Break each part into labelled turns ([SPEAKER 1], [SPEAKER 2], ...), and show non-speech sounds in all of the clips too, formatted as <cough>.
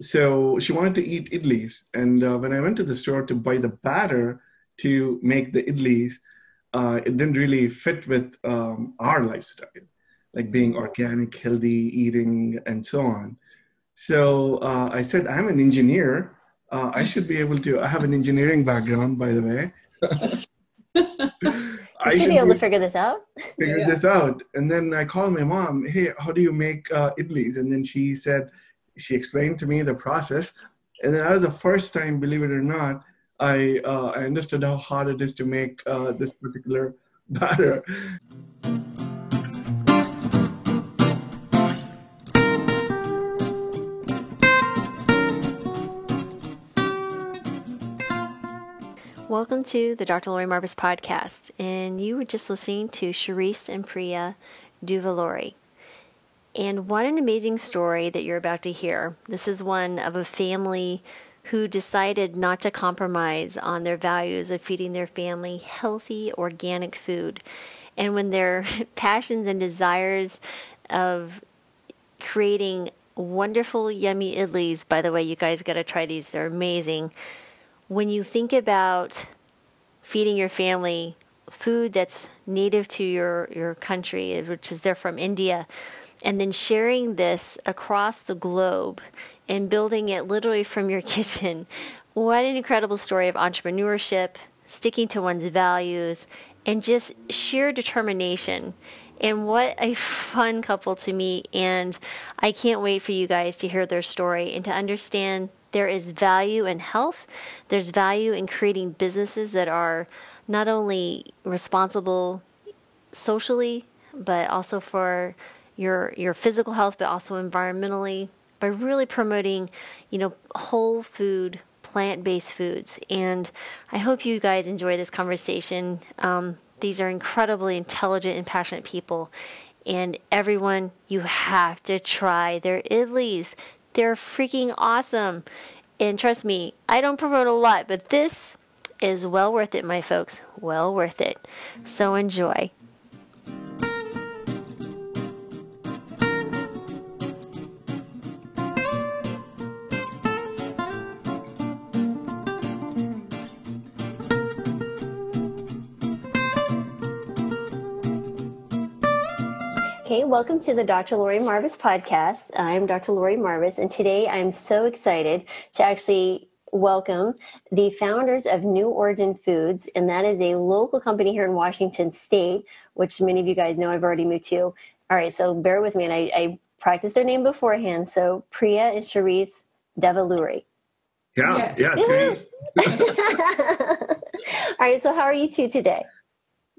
[SPEAKER 1] so she wanted to eat idlis. And uh, when I went to the store to buy the batter to make the idlis, uh, it didn't really fit with um, our lifestyle, like being organic, healthy eating, and so on. So uh, I said, I'm an engineer. Uh, I should be able to. I have an engineering background, by the way. <laughs>
[SPEAKER 2] I should, should be able to figure this out.
[SPEAKER 1] Figure yeah. this out. And then I called my mom, hey, how do you make uh, idlis? And then she said, she explained to me the process. And that was the first time, believe it or not, I, uh, I understood how hard it is to make uh, this particular <laughs> batter.
[SPEAKER 2] Welcome to the Dr. Lori Marbas podcast, and you were just listening to Sirish and Priya Duvalori. And what an amazing story that you're about to hear. This is one of a family who decided not to compromise on their values of feeding their family healthy, organic food. And when their <laughs> passions and desires of creating wonderful, yummy idlis, by the way, you guys got to try these, they're amazing when you think about feeding your family food that's native to your, your country, which is they're from India, and then sharing this across the globe and building it literally from your <laughs> kitchen, what an incredible story of entrepreneurship, sticking to one's values, and just sheer determination. And what a fun couple to meet. And I can't wait for you guys to hear their story and to understand there is value in health. There's value in creating businesses that are not only responsible socially, but also for your your physical health, but also environmentally by really promoting, you know, whole food, plant-based foods. And I hope you guys enjoy this conversation. Um, these are incredibly intelligent and passionate people. And everyone, you have to try their idlis. They're freaking awesome. And trust me, I don't promote a lot, but this is well worth it, my folks. Well worth it. So enjoy. Welcome to the Dr. Lori Marbas podcast. I'm Dr. Lori Marbas, and today I'm so excited to actually welcome the founders of New Origin Foods, and that is a local company here in Washington State, which many of you guys know I've already moved to. All right, so bear with me, and I, I practiced their name beforehand. So Priya and Sirish Devaluri.
[SPEAKER 1] Yeah, yes.
[SPEAKER 2] yeah. <laughs> All right, so how are you two today?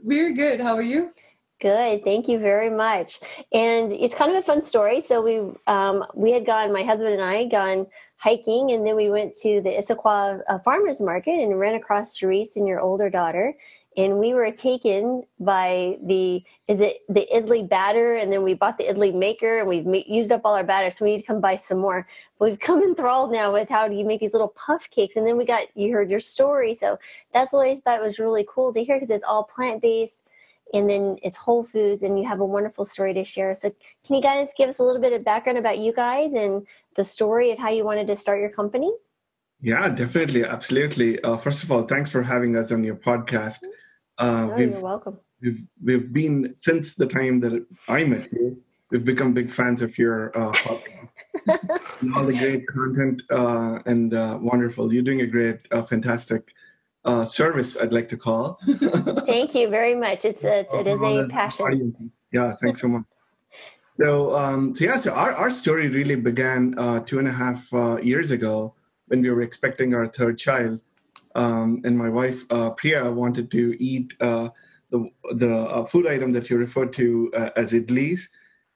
[SPEAKER 3] We're good. How are you?
[SPEAKER 2] Good, thank you very much. And it's kind of a fun story. So we um, we had gone, my husband and I, gone hiking, and then we went to the Issaquah uh, Farmers Market and ran across Sirish and your older daughter. And we were taken by the is it the idli batter, and then we bought the idli maker, and we've ma- used up all our batter, so we need to come buy some more. But we've come <laughs> enthralled now with how do you make these little puff cakes, and then we got you heard your story, so that's what I thought was really cool to hear because it's all plant based and then it's Whole Foods, and you have a wonderful story to share. So, can you guys give us a little bit of background about you guys and the story of how you wanted to start your company?
[SPEAKER 1] Yeah, definitely, absolutely. Uh, first of all, thanks for having us on your podcast.
[SPEAKER 2] Uh, oh, you're welcome.
[SPEAKER 1] We've we've been since the time that I met you. We've become big fans of your uh, podcast. <laughs> all the great content uh, and uh, wonderful. You're doing a great, uh, fantastic uh, service, I'd like to call. <laughs>
[SPEAKER 2] Thank you very much. It's, a, it's it is a passion. Audiences.
[SPEAKER 1] Yeah, thanks so <laughs> much. So, um, so yeah, so our, our story really began uh, two and a half uh, years ago when we were expecting our third child. Um, and my wife, uh, Priya, wanted to eat uh, the, the uh, food item that you referred to uh, as idlis.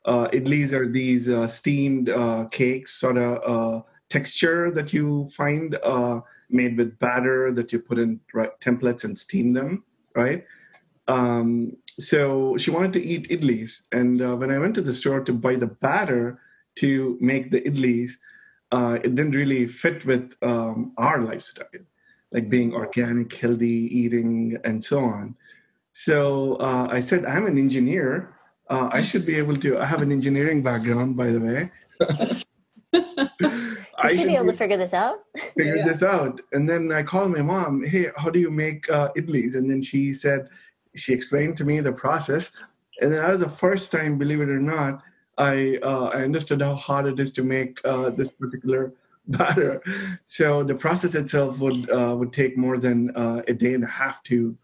[SPEAKER 1] idlis are these steamed cakes, sort of texture that you find made with batter that you put in right, templates and steam them, right? Um, so she wanted to eat idlis. And uh, when I went to the store to buy the batter to make the idlis, uh, it didn't really fit with um, our lifestyle, like being organic, healthy eating, and so on. So uh, I said, I'm an engineer. Uh, I should be able to. I have an engineering background, by the way. <laughs> <laughs>
[SPEAKER 2] I should be able to figure this out.
[SPEAKER 1] Figure yeah. this out. And then I called my mom, hey, how do you make uh, idlis? And then she said, she explained to me the process. And then that was the first time, believe it or not, I, uh, I understood how hard it is to make uh, this particular <laughs> batter. So the process itself would, uh, would take more than uh, a day and a half to,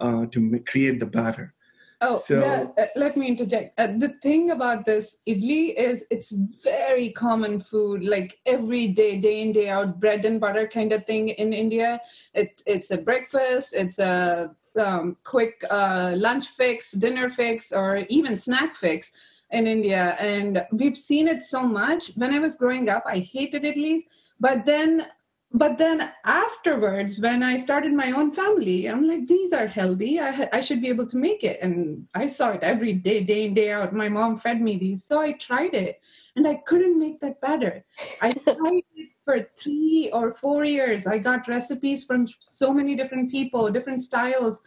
[SPEAKER 1] uh, to create the batter.
[SPEAKER 3] Oh, so, yeah, uh, let me interject. Uh, the thing about this idli is it's very common food, like every day, day in day out, bread and butter kind of thing in India. It, it's a breakfast, it's a um, quick uh, lunch fix, dinner fix, or even snack fix in India. And we've seen it so much. When I was growing up, I hated idlis, but then but then afterwards when i started my own family i'm like these are healthy. I, I should be able to make it. And i saw it every day day in day out. My mom fed me these so i tried it and i couldn't make that better. I <laughs> tried it for three or four years. I got recipes from so many different people different styles.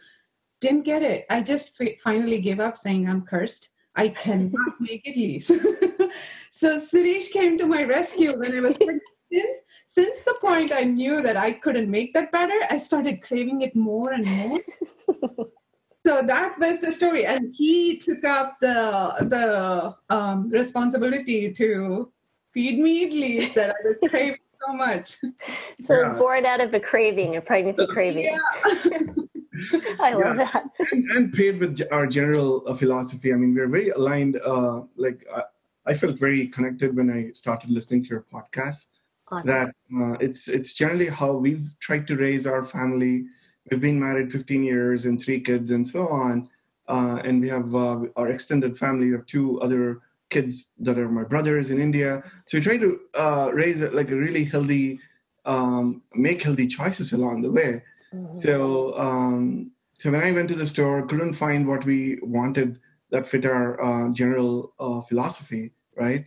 [SPEAKER 3] Didn't get it. I just finally gave up saying i'm cursed. I cannot <laughs> make it least <laughs> so Suresh came to my rescue when i was pregnant since since the point I knew that I couldn't make that better, I started craving it more and more. <laughs> so that was the story, and he took up the the um, responsibility to feed me at least that I was <laughs> craving so much.
[SPEAKER 2] So yeah. it's born out of a craving, a pregnancy craving. Yeah. <laughs> I love yeah. that.
[SPEAKER 1] And, and, paired with our general uh, philosophy, I mean, we're very aligned. Uh, like I, I felt very connected when I started listening to your podcast Awesome. That uh, it's it's generally how we've tried to raise our family. We've been married 15 years and three kids and so on, uh, and we have uh, our extended family. We have two other kids that are my brothers in India. So we try to uh, raise like a really healthy, um, make healthy choices along the way. Mm-hmm. So um, so when I went to the store, couldn't find what we wanted that fit our uh, general uh, philosophy, right?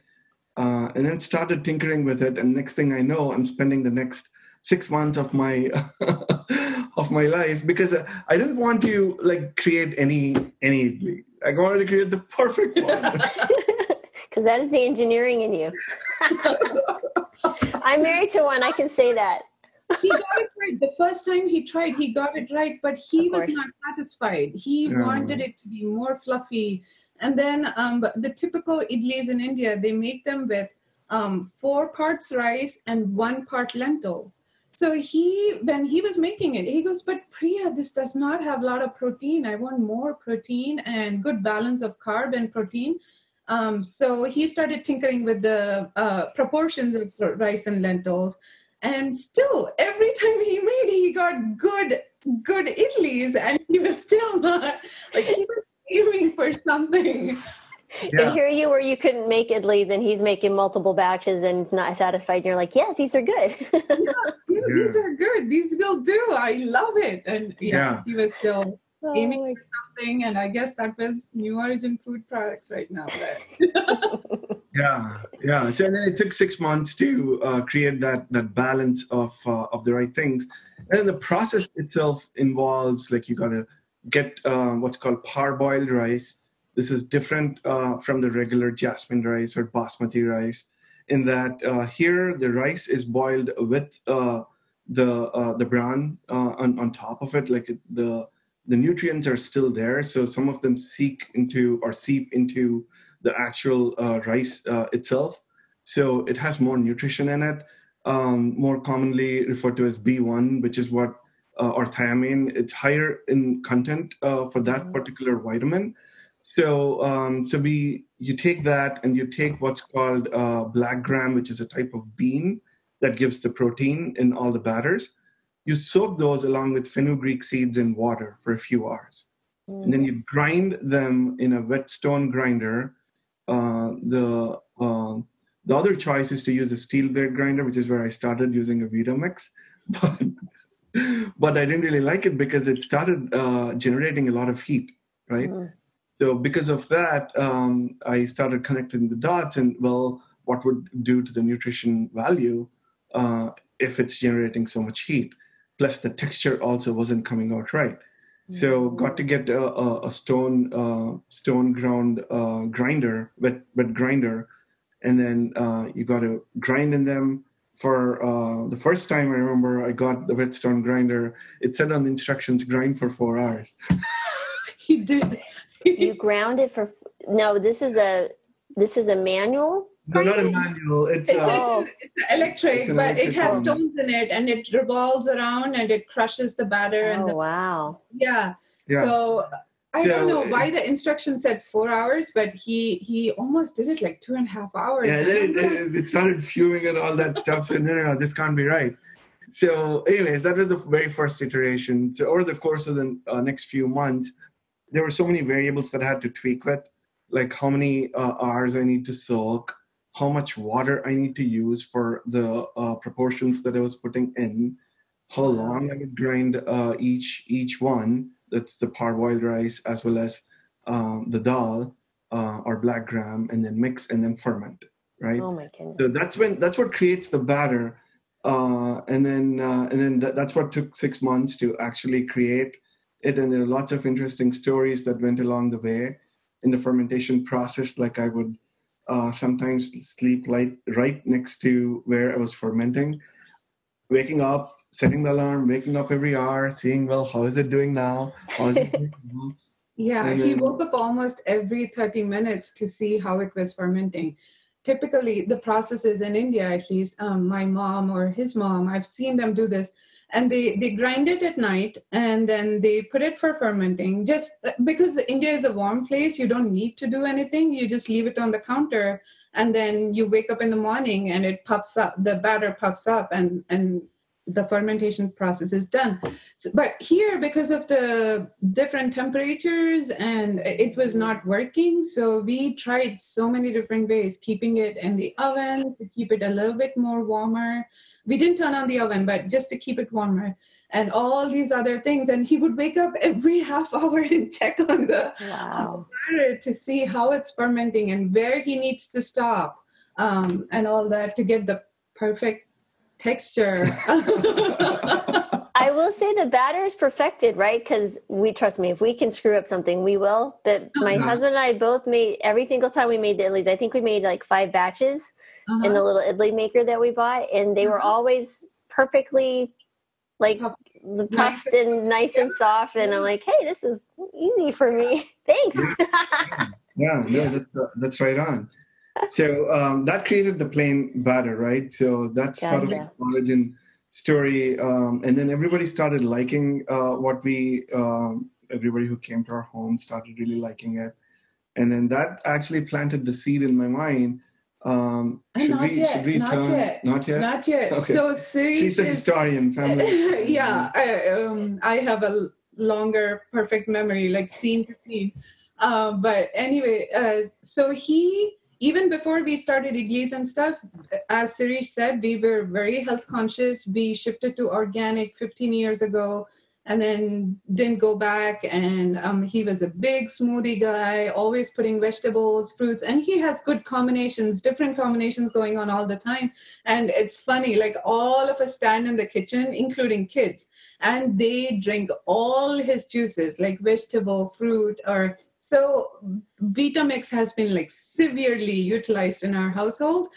[SPEAKER 1] Uh, and then started tinkering with it. And next thing i know i'm spending the next six months of my <laughs> of my life because i didn't want to like create any any i wanted to create the perfect one. <laughs> <laughs>
[SPEAKER 2] Because that is the engineering in you. I'm married to one i can say that.
[SPEAKER 3] He got it right. The first time he tried he got it right but he was not satisfied. He no. wanted it to be more fluffy and then um, the typical idlis in India, they make them with um, four parts rice and one part lentils. So he, when he was making it, he goes, but Priya, this does not have a lot of protein. I want more protein and good balance of carb and protein. Um, so he started tinkering with the uh, proportions of rice and lentils. And still, every time he made, it, he got good, good idlis, and he was still not like he was aiming for something.
[SPEAKER 2] Yeah. And here you where you couldn't make idlis and he's making multiple batches and it's not satisfied. And you're like, yes, these are good. yeah,
[SPEAKER 3] yeah, these are good. These will do. I love it. And yeah, yeah. he was still oh, aiming for something. And I guess that was New Origin Food Products right now. <laughs>
[SPEAKER 1] yeah, yeah. So then it took six months to uh, create that that balance of uh, of the right things. And the process itself involves like you got to get uh, what's called parboiled rice. This is different uh, from the regular jasmine rice or basmati rice in that uh, here the rice is boiled with uh, the uh, the bran uh, on, on top of it. Like the the nutrients are still there, so some of them seek into or seep into the actual rice itself. So it has more nutrition in it. Um, more commonly referred to as B1, which is what uh, or thiamine. It's higher in content uh, for that mm-hmm. particular vitamin. So, um, so we you take that and you take what's called uh, black gram, which is a type of bean that gives the protein in all the batters. You soak those along with fenugreek seeds in water for a few hours, mm. and then you grind them in a whetstone grinder. Uh, the uh, the other choice is to use a steel blade grinder, which is where I started using a Vitamix. <laughs> But <laughs> but I didn't really like it because it started uh, generating a lot of heat, right? Mm. So because of that, um, I started connecting the dots and well, what would do to the nutrition value uh, if it's generating so much heat? Plus, the texture also wasn't coming out right. Mm. So got to get a, a, a stone uh, stone ground uh, grinder, wet wet grinder, and then uh, you got to grind in them for uh, the first time I remember I got the whetstone grinder. It said on the instructions grind for four hours. <laughs>
[SPEAKER 3] he did.
[SPEAKER 2] you ground it for no. This is a this is a manual.
[SPEAKER 1] No, not a manual. It's,
[SPEAKER 3] It's,
[SPEAKER 1] uh,
[SPEAKER 3] it's, an- it's electric,
[SPEAKER 1] It's an
[SPEAKER 3] but it
[SPEAKER 1] electric
[SPEAKER 3] has
[SPEAKER 1] one.
[SPEAKER 3] stones in it, and it revolves around and it crushes the batter. and
[SPEAKER 2] Oh
[SPEAKER 3] the,
[SPEAKER 2] wow!
[SPEAKER 3] yeah.
[SPEAKER 1] yeah.
[SPEAKER 3] So I don't know why the instruction said four hours, but he he almost did it like two and a half hours.
[SPEAKER 1] yeah, then it, it, it started fuming and all that stuff. So no, no, no, this can't be right. So, anyways, that was the very first iteration. So, over the course of the uh, next few months, there were so many variables that I had to tweak with, like how many uh, hours I need to soak, how much water I need to use for the uh, proportions that I was putting in, how long I would grind uh, each each one. That's the parboiled rice as well as um, the dal uh, or black gram, and then mix and then ferment. Right.
[SPEAKER 2] Oh my goodness!
[SPEAKER 1] So that's when that's what creates the batter, uh, and then uh, and then that, that's what took six months to actually create it. And there are lots of interesting stories that went along the way in the fermentation process. Like I would uh, sometimes sleep like right next to where I was fermenting, waking up, setting the alarm, waking up every hour, seeing well how is it doing now, how is it <laughs> doing now?
[SPEAKER 3] Yeah,
[SPEAKER 1] And
[SPEAKER 3] he
[SPEAKER 1] then-
[SPEAKER 3] woke up almost every 30 minutes to see how it was fermenting. Typically, the process is in India, at least, um, my mom or his mom, I've seen them do this. And they, they grind it at night and then they put it for fermenting. Just uh, because India is a warm place, you don't need to do anything. You just leave it on the counter and then you wake up in the morning and it puffs up, the batter puffs up and, and the fermentation process is done. So, but here, because of the different temperatures and it was not working, so we tried so many different ways, keeping it in the oven to keep it a little bit more warmer. We didn't turn on the oven, but just to keep it warmer, and all these other things. And he would wake up every <laughs> half hour and check on the
[SPEAKER 2] Wow!
[SPEAKER 3] batter to see how it's fermenting and where he needs to stop, um, and all that to get the perfect texture. <laughs>
[SPEAKER 2] I will say the batter is perfected, right? Because we trust me, if we can screw up something, we will. But my
[SPEAKER 1] Uh-huh.
[SPEAKER 2] husband and I both made every single time we made the idlis. I think we made like five batches
[SPEAKER 3] Uh-huh.
[SPEAKER 2] in the little idli maker that we bought, and they were
[SPEAKER 3] Uh-huh.
[SPEAKER 2] always perfectly like
[SPEAKER 3] Puffed.
[SPEAKER 2] the puffed and nice and soft. And I'm like, hey, this is easy for me. <laughs> Thanks. <laughs>
[SPEAKER 1] Yeah, no, that's uh, that's right on. So um, that created the plain batter, right? So that's sort of the origin story, um, and then everybody started liking uh, what we. Um, everybody who came to our home started really liking it, and then that actually planted the seed in my mind. Um, should
[SPEAKER 3] Not
[SPEAKER 1] we?
[SPEAKER 3] yet,
[SPEAKER 1] Should we
[SPEAKER 3] not
[SPEAKER 1] turn?
[SPEAKER 3] yet,
[SPEAKER 1] Not yet.
[SPEAKER 3] Not yet.
[SPEAKER 1] Okay.
[SPEAKER 3] So
[SPEAKER 1] She's the historian, family. <laughs>
[SPEAKER 3] yeah, I, um, I have a longer perfect memory, like scene to scene. Uh, but anyway, uh, so he even before we started idlis and stuff, as Sirish said, we were very health conscious. We shifted to organic 15 years ago and then didn't go back. And um, he was a big smoothie guy, always putting vegetables, fruits, and he has good combinations, different combinations going on all the time. And it's funny, like all of us stand in the kitchen, including kids, and they drink all his juices, like vegetable, fruit, or so Vitamix has been like severely utilized in our household.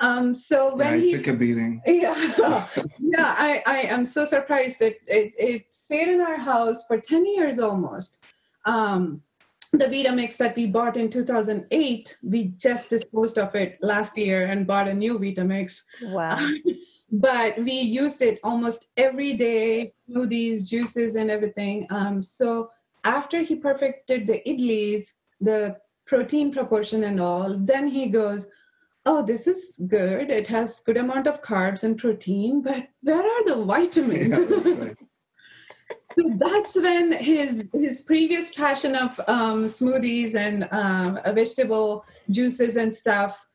[SPEAKER 3] Um, so
[SPEAKER 1] Yeah,
[SPEAKER 3] when
[SPEAKER 1] I
[SPEAKER 3] he
[SPEAKER 1] took a beating. <laughs>
[SPEAKER 3] yeah yeah I, I am so surprised that it, it stayed in our house for 10 years almost um, the vitamix that we bought in 2008 we just disposed of it last year and bought a new vitamix
[SPEAKER 2] wow. <laughs>
[SPEAKER 3] but we used it almost every day smoothies juices and everything um, so after he perfected the idlis the protein proportion and all then he goes oh this is good it has good amount of carbs and protein but where are the vitamins
[SPEAKER 1] Yeah, that's right. <laughs>
[SPEAKER 3] so that's when his his previous passion of um, smoothies and um, vegetable juices and stuff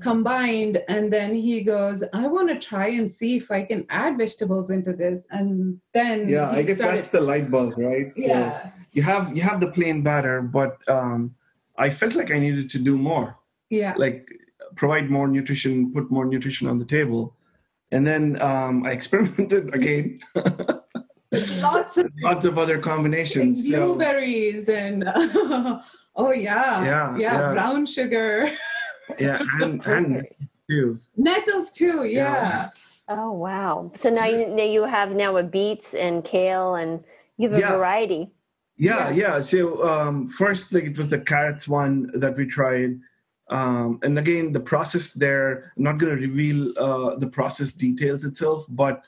[SPEAKER 3] combined and then he goes i want to try and see if i can add vegetables into this and then
[SPEAKER 1] Yeah, I guess
[SPEAKER 3] started-
[SPEAKER 1] that's the light bulb, right? So
[SPEAKER 3] yeah
[SPEAKER 1] you have you have the plain batter, but um, I felt like I needed to do more.
[SPEAKER 3] yeah
[SPEAKER 1] like provide more nutrition, put more nutrition on the table. And then um, I <laughs> experimented again, <laughs>
[SPEAKER 3] lots of
[SPEAKER 1] lots of other combinations. So,
[SPEAKER 3] blueberries and <laughs> oh yeah
[SPEAKER 1] Yeah,
[SPEAKER 3] yeah,
[SPEAKER 1] yeah.
[SPEAKER 3] brown sugar
[SPEAKER 1] yeah, <laughs> and, and too.
[SPEAKER 3] Nettles too, yeah.
[SPEAKER 1] Yeah.
[SPEAKER 2] Oh wow! So now you now you have now a beets and kale, and you have a
[SPEAKER 1] Yeah.
[SPEAKER 2] variety.
[SPEAKER 1] Yeah,
[SPEAKER 3] Yeah.
[SPEAKER 1] yeah. So um, first, like it was the carrots one that we tried, um, and again, the process there. I'm not going to reveal uh, the process details itself, but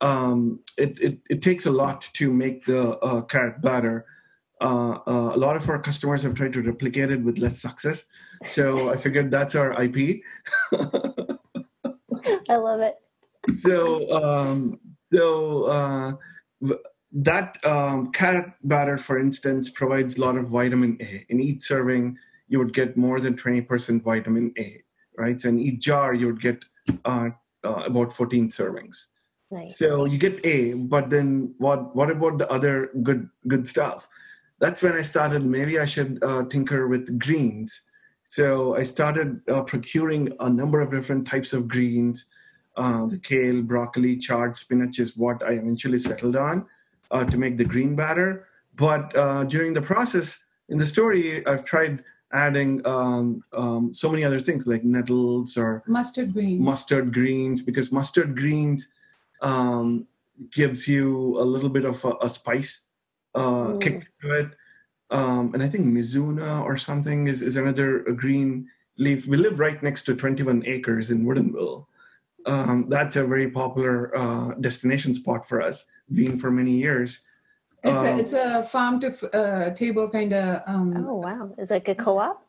[SPEAKER 1] um, it, it it takes a lot to make the uh, carrot batter. Uh, uh, a lot of our customers have tried to replicate it with less success, so I figured that's our IP. <laughs>
[SPEAKER 2] I love it.
[SPEAKER 1] so um, so uh, that um, carrot batter, for instance, provides a lot of vitamin A. In each serving, you would get more than twenty percent vitamin A, right? So in each jar, you would get uh, uh, about fourteen servings.
[SPEAKER 2] Nice.
[SPEAKER 1] So you get A, but then what? What about the other good good stuff? That's when I started. Maybe I should uh, tinker with greens. So I started uh, procuring a number of different types of greens. Uh, the kale, broccoli, chard, spinach is what I eventually settled on uh, to make the green batter. But uh, during the process in the story, I've tried adding um, um, so many other things like nettles or
[SPEAKER 3] Mustard green.
[SPEAKER 1] mustard greens because mustard greens um, gives you a little bit of a, a spice uh, kick to it. Um, and I think Mizuna or something is, is another green leaf. We live right next to 21 acres in Woodinville. Um, that's a very popular uh, destination spot for us, been for many years.
[SPEAKER 3] It's a
[SPEAKER 1] Um,
[SPEAKER 3] it's a farm to f- uh, table kind of. Um,
[SPEAKER 2] Oh wow! It's like a co-op.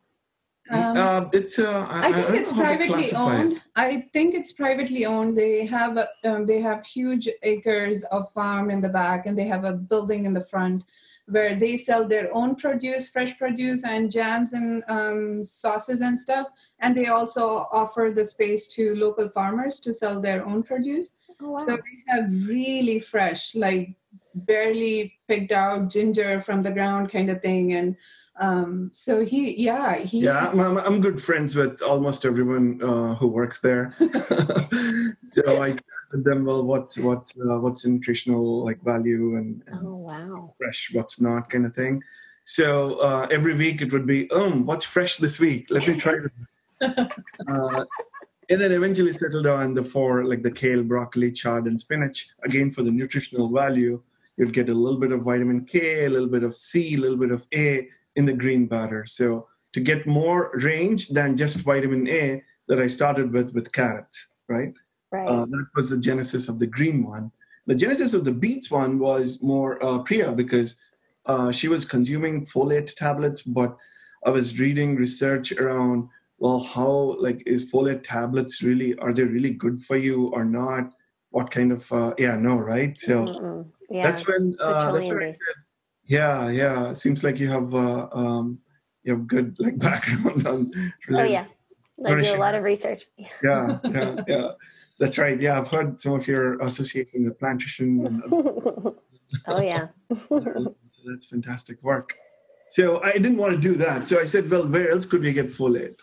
[SPEAKER 3] um,
[SPEAKER 1] uh, it's uh,
[SPEAKER 3] I think
[SPEAKER 1] don't
[SPEAKER 3] it's
[SPEAKER 1] know how to
[SPEAKER 3] privately owned. I think it's privately owned. They have a, um, they have huge acres of farm in the back, and they have a building in the front where they sell their own produce, fresh produce, and jams and um, sauces and stuff. And they also offer the space to local farmers to sell their own produce.
[SPEAKER 2] Oh wow!
[SPEAKER 3] So they have really fresh, like barely picked out ginger from the ground kind of thing. And um, so he, yeah, he.
[SPEAKER 1] Yeah, I'm, I'm- I'm good friends with almost everyone uh, who works there. <laughs> so I asked them, well, what's what's uh, what's nutritional like value and, and
[SPEAKER 2] oh wow!
[SPEAKER 1] fresh, what's not, kind of thing. So uh, every week it would be, um, what's fresh this week? Let me try it. <laughs> uh, and then eventually settled on the four, like the kale, broccoli, chard, and spinach. Again, for the nutritional value, you'd get a little bit of vitamin K, a little bit of C, a little bit of A in the green batter. So to get more range than just vitamin A that I started with with carrots, right?
[SPEAKER 2] Right.
[SPEAKER 1] Uh, that was the genesis of the green one. The genesis of the beets one was more uh, Priya because uh, she was consuming folate tablets, but I was reading research around well, how like is folate tablets really are they really good for you or not? What kind of uh, yeah no right? So
[SPEAKER 2] Mm-mm. yeah,
[SPEAKER 1] that's when uh, that's when I said yeah yeah. Seems like you have uh, um, you have good like <laughs> background on.
[SPEAKER 2] Oh yeah, I do a lot of research. <laughs>
[SPEAKER 1] yeah, yeah, yeah. That's right. Yeah, I've heard some of your association with plant nutrition. And <laughs>
[SPEAKER 2] oh yeah. <laughs>
[SPEAKER 1] that's fantastic work. So I didn't want to do that. So I said, well, where else could we get folate?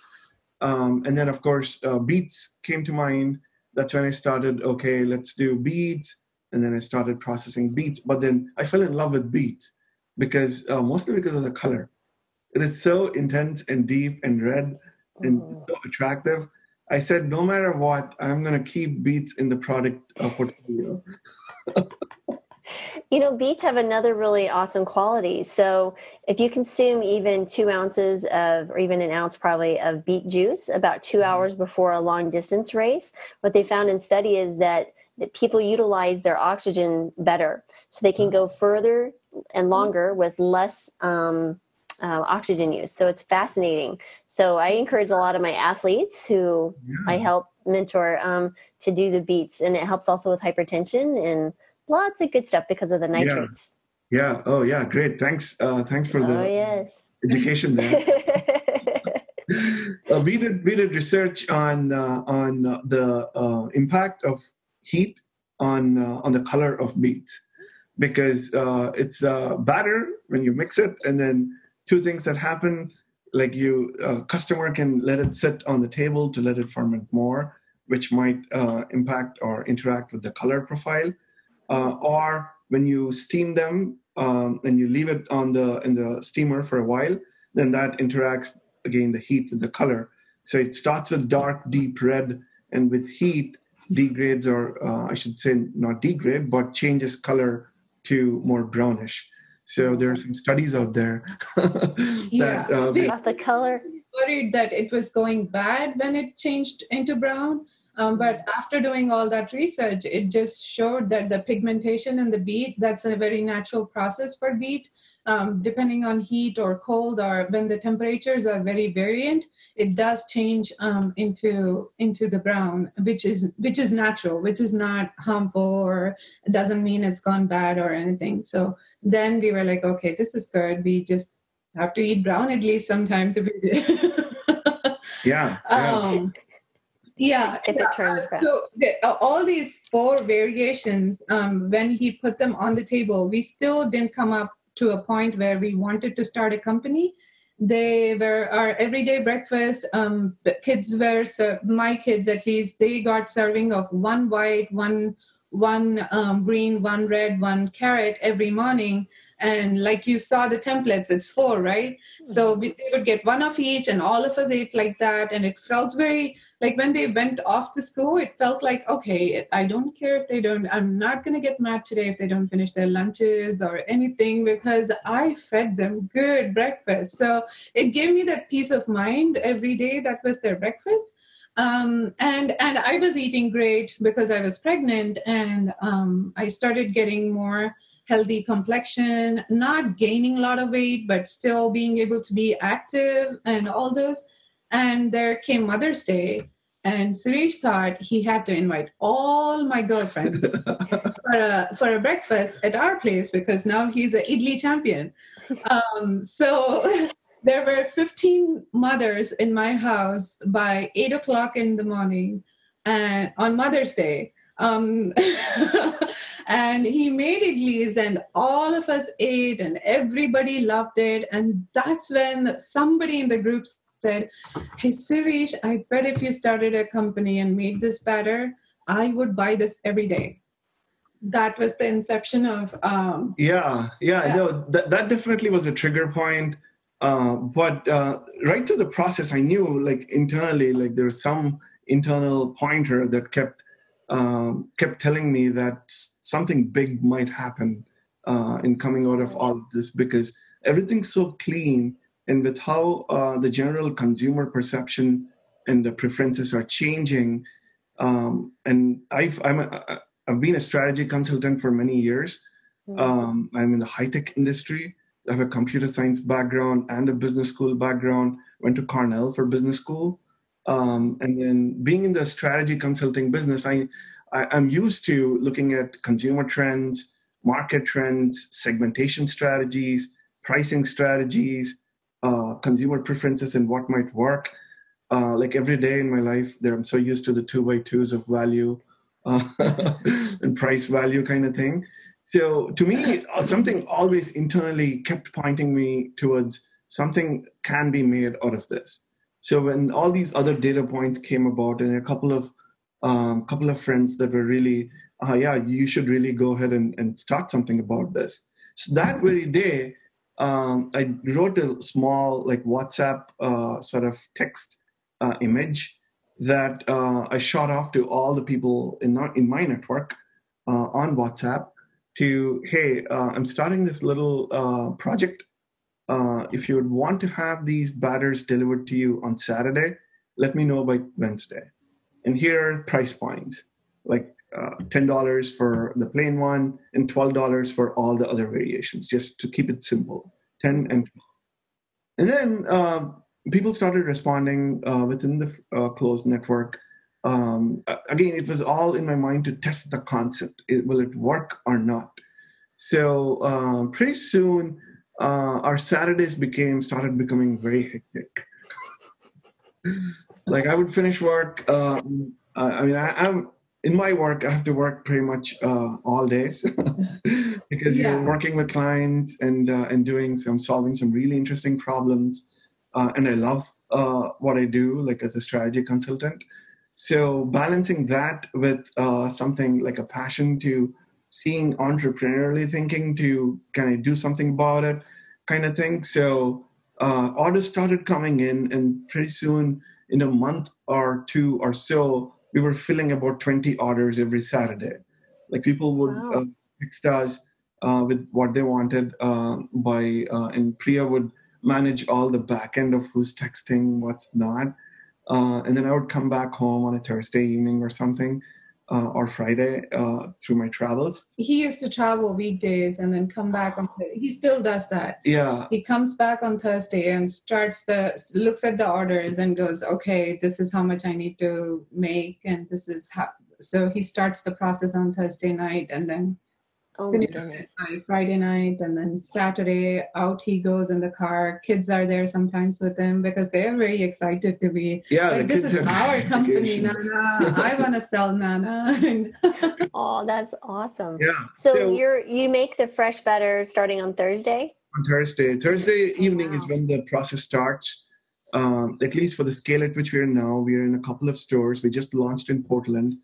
[SPEAKER 1] Um, and then, of course, uh, beets came to mind. That's when I started, okay, let's do beets. And then I started processing beets. But then I fell in love with beets because uh, mostly because of the color. It is so intense and deep and red and
[SPEAKER 2] Mhm.
[SPEAKER 1] so attractive. I said, no matter what, I'm going to keep beets in the product uh, portfolio. <laughs>
[SPEAKER 2] You know, beets have another really awesome quality. So, if you consume even two ounces of, or even an ounce probably of beet juice about two hours before a long distance race, what they found in study is that, that people utilize their oxygen better. So, they can go further and longer with less um, uh, oxygen use. So, it's fascinating. So, I encourage a lot of my athletes who I help mentor um, to do the beets, and it helps also with hypertension and lots of good stuff because of the nitrates.
[SPEAKER 1] Yeah. Oh, yeah. Great. Thanks. Uh, thanks for the Oh
[SPEAKER 2] yes.
[SPEAKER 1] education there. <laughs> uh, we did we did research on uh, on uh, the uh, impact of heat on uh, on the color of beets because uh, it's uh, batter when you mix it, and then two things that happen like you uh, customer can let it sit on the table to let it ferment more, which might uh, impact or interact with the color profile, uh, or when you steam them um, and you leave it on the in the steamer for a while then that interacts again the heat with the color so it starts with dark deep red and with heat degrades or uh, I should say not degrade, but changes color to more brownish. So there are some studies out there <laughs> that
[SPEAKER 3] Yeah.
[SPEAKER 1] uh,
[SPEAKER 3] Wait.
[SPEAKER 2] About the color.
[SPEAKER 3] worried that it was going bad when it changed into brown. Um, but after doing all that research, it just showed that the pigmentation in the beet, that's a very natural process for beet. Um, depending on heat or cold or when the temperatures are very variant, it does change um, into into the brown, which is which is natural, which is not harmful or doesn't mean it's gone bad or anything. So then we were like, okay, this is good. We just have to eat brown at least sometimes if we <laughs>
[SPEAKER 1] yeah, yeah.
[SPEAKER 3] Yeah
[SPEAKER 2] If it turns brown.
[SPEAKER 3] so the, uh, all these four variations um, when he put them on the table we still didn't come up to a point where we wanted to start a company. They were our everyday breakfast um, kids were ser- my kids at least they got serving of one white one one um, green one red one carrot every morning and like you saw the templates it's four right? So we, they would get one of each and all of us ate like that. And it felt very like when they went off to school it felt like okay i don't care if they don't i'm not going to get mad today if they don't finish their lunches or anything because i fed them good breakfast. So it gave me that peace of mind every day that was their breakfast. Um, and and i was eating great because i was pregnant and um, i started getting more healthy complexion not gaining a lot of weight but still being able to be active and all those and there came mother's day and Suresh thought he had to invite all my girlfriends <laughs> for a for a breakfast at our place because now he's a idli champion. Um, so <laughs> there were 15 mothers in my house by eight o'clock in the morning, and on Mother's Day. Um, <laughs> and he made idlis, and all of us ate, and everybody loved it. And that's when somebody in the group said, Hey, Sirish, I bet if you started a company and made this better, I would buy this every day. That was the inception of. Um,
[SPEAKER 1] yeah, yeah,
[SPEAKER 3] Yeah.
[SPEAKER 1] no, that, that definitely was a trigger point. Uh, but uh, right through the process, I knew, like internally, like there was some internal pointer that kept um, kept telling me that something big might happen uh, in coming out of all of this because everything's so clean, and with how uh, the general consumer perception and the preferences are changing, um, and I've I'm a, I've been a strategy consultant for many years. Um, I'm in the high tech industry. I have a computer science background and a business school background. Went to Cornell for business school, um, and then being in the strategy consulting business, I, I I'm used to looking at consumer trends, market trends, segmentation strategies, pricing strategies, uh, consumer preferences, and what might work. Uh, like every day in my life, there I'm so used to the two by twos of value <laughs> uh, and price value kind of thing. So to me, uh, something always internally kept pointing me towards something can be made out of this. So when all these other data points came about, and a couple of um, couple of friends that were really, uh, yeah, you should really go ahead and, and start something about this. So that very day, um, I wrote a small like WhatsApp uh, sort of text uh, image that uh, I shot off to all the people in our, in my network uh, on WhatsApp to hey, uh, I'm starting this little uh, project. Uh, if you would want to have these batters delivered to you on Saturday, let me know by Wednesday. And here are price points like uh, $10 for the plain one and $12 for all the other variations, just to keep it simple 10 and 12. And then uh, people started responding uh, within the uh, closed network. Um, again, it was all in my mind to test the concept. It, will it work or not? So pretty soon, uh, our Saturdays became started becoming very hectic. like I would finish work. Um, uh, I mean, I, I'm in my work. I have to work pretty much uh, all days <laughs> because
[SPEAKER 3] Yeah.
[SPEAKER 1] you're working with clients and uh, and doing some solving some really interesting problems. Uh, and I love uh, what I do, like as a strategy consultant. So balancing that with uh, something like a passion to seeing entrepreneurially thinking to can I do something about it, kind of thing. So uh, orders started coming in, and pretty soon, in a month or two or so, we were filling about 20 orders every Saturday. Like people would
[SPEAKER 2] Wow.
[SPEAKER 1] uh, text us uh, with what they wanted uh, by, uh, and Priya would manage all the back end of who's texting, what's not. Uh, and then I would come back home on a Thursday evening or something, uh, or Friday uh, through my travels.
[SPEAKER 3] He used to travel weekdays and then come back on. He still does that.
[SPEAKER 1] Yeah,
[SPEAKER 3] He comes back on Thursday and starts the looks at the orders and goes, okay, this is how much I need to make, and this is how. So he starts the process on Thursday night and then
[SPEAKER 2] Oh my
[SPEAKER 3] finishes
[SPEAKER 2] goodness.
[SPEAKER 3] it by Friday night, and then Saturday out he goes in the car. Kids are there sometimes with him because they're very excited to be
[SPEAKER 1] yeah.
[SPEAKER 3] like
[SPEAKER 1] the
[SPEAKER 3] this
[SPEAKER 1] kids
[SPEAKER 3] is
[SPEAKER 1] have
[SPEAKER 3] our <laughs> company. Nana. I want to sell Nana. <laughs>
[SPEAKER 2] Oh, that's awesome.
[SPEAKER 1] Yeah.
[SPEAKER 2] So, you're you make the fresh batter starting on Thursday.
[SPEAKER 1] on Thursday. Thursday evening is
[SPEAKER 2] wow.
[SPEAKER 1] when the process starts. Um, at least for the scale at which we are now, we are in a couple of stores. We just launched in Portland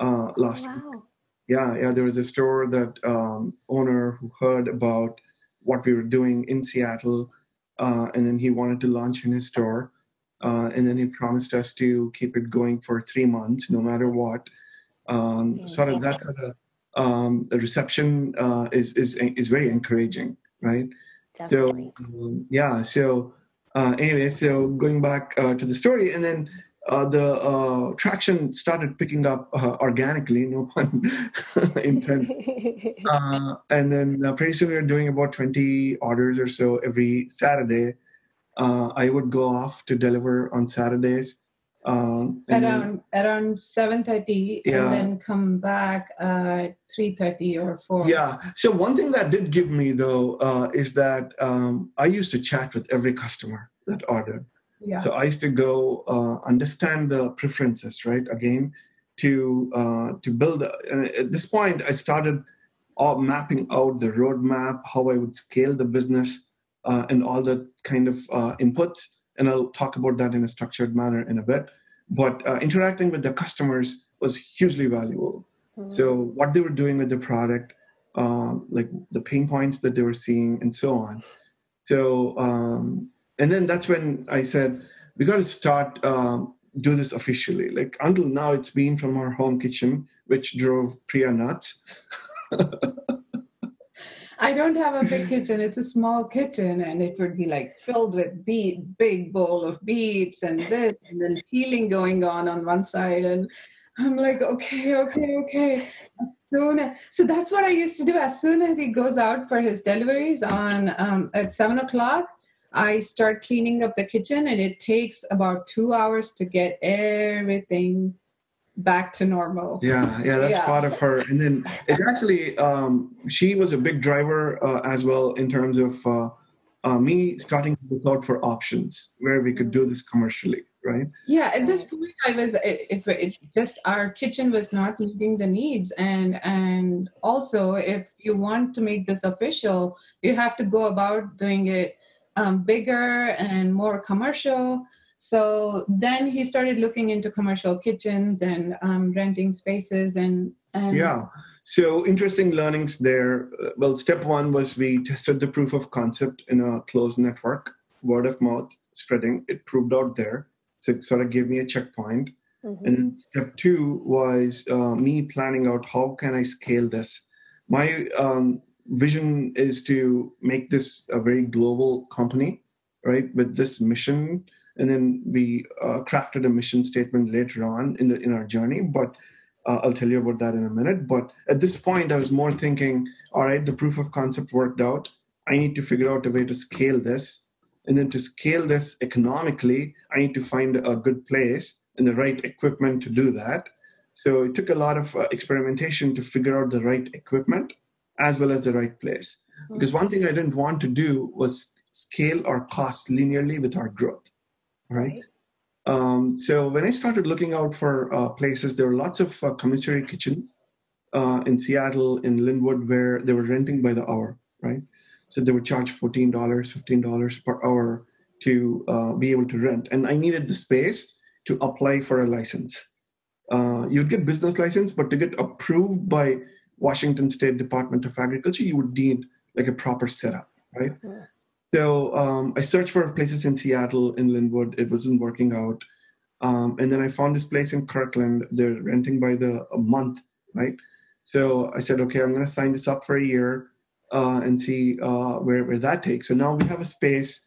[SPEAKER 1] uh, last week. Yeah, yeah. There was a store that um, owner who heard about what we were doing in Seattle, uh, and then he wanted to launch in his store. Uh, and then he promised us to keep it going for three months, no matter what. Um, sort of that sort of um, the reception uh, is is is very encouraging, right?
[SPEAKER 2] Definitely.
[SPEAKER 1] So um, yeah, so uh, anyway, so going back uh, to the story, and then uh, the uh, traction started picking up uh, organically, no <laughs> pun intended. <laughs> Uh, and then uh, pretty soon we were doing about 20 orders or so every Saturday. Uh, I would go off to deliver on Saturdays. Um, and then-
[SPEAKER 3] around around seven thirty,
[SPEAKER 1] Yeah.
[SPEAKER 3] and then come back at three thirty or four.
[SPEAKER 1] Yeah. So one thing that did give me though uh, is that um, I used to chat with every customer that ordered.
[SPEAKER 3] Yeah.
[SPEAKER 1] So I used to go uh, understand the preferences, right? Again, to uh, to build. Uh, at this point, I started uh, mapping out the roadmap, how I would scale the business, uh, and all the kind of uh, inputs. And I'll talk about that in a structured manner in a bit. But uh, interacting with the customers was hugely valuable. So what they were doing with the product, um, like the pain points that they were seeing, and so on. So um, and then that's when I said we got to start um, do this officially. Like until now, it's been from our home kitchen, which drove Priya nuts.
[SPEAKER 3] I don't have a big kitchen. It's a small kitchen, and it would be like filled with beet, big bowl of beets and this, and then peeling going on on one side. And I'm like, okay, okay, okay. As soon so that's what I used to do. As soon as he goes out for his deliveries on um, at seven o'clock, I start cleaning up the kitchen, and it takes about two hours to get everything back to normal.
[SPEAKER 1] Yeah, yeah, that's
[SPEAKER 3] Yeah.
[SPEAKER 1] part of her. And then it actually, um, she was a big driver uh, as well in terms of uh, uh, me starting to look out for options where we could do this commercially, right?
[SPEAKER 3] Yeah, at this point, I was it, it, it just our kitchen was not meeting the needs, and and also if you want to make this official, you have to go about doing it um, bigger and more commercial. So then he started looking into commercial kitchens and um, renting spaces and and
[SPEAKER 1] Yeah. So interesting learnings there. Uh, Well, step one was we tested the proof of concept in a closed network, word of mouth spreading. It proved out there. So it sort of gave me a checkpoint.
[SPEAKER 2] Mhm.
[SPEAKER 1] And then step two was uh, me planning out how can I scale this. My um, vision is to make this a very global company, right? With this mission, and then we uh, crafted a mission statement later on in the in our journey. But uh, I'll tell you about that in a minute. But at this point, I was more thinking, all right, the proof of concept worked out. I need to figure out a way to scale this. And then to scale this economically, I need to find a good place and the right equipment to do that. So it took a lot of uh, experimentation to figure out the right equipment as well as the right place. Because one thing I didn't want to do was scale our costs linearly with our growth, right? Um, so when I started looking out for uh, places, there were lots of uh, commissary kitchens uh, in Seattle, in Lynnwood, where they were renting by the hour, right? So they would charge fourteen dollars, fifteen dollars per hour to uh, be able to rent, and I needed the space to apply for a license. Uh, you'd get business license, but to get approved by Washington State Department of Agriculture, you would need like a proper setup, right? So um, I searched for places in Seattle, in Lynnwood. It wasn't working out. Um, and then I found this place in Kirkland. They're renting by the a month, right? So I said, okay, I'm going to sign this up for a year uh, and see uh, where where that takes. So now we have a space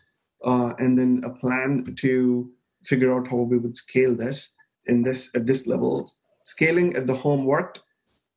[SPEAKER 1] uh, and then a plan to figure out how we would scale this in this at this level. Scaling at the home worked.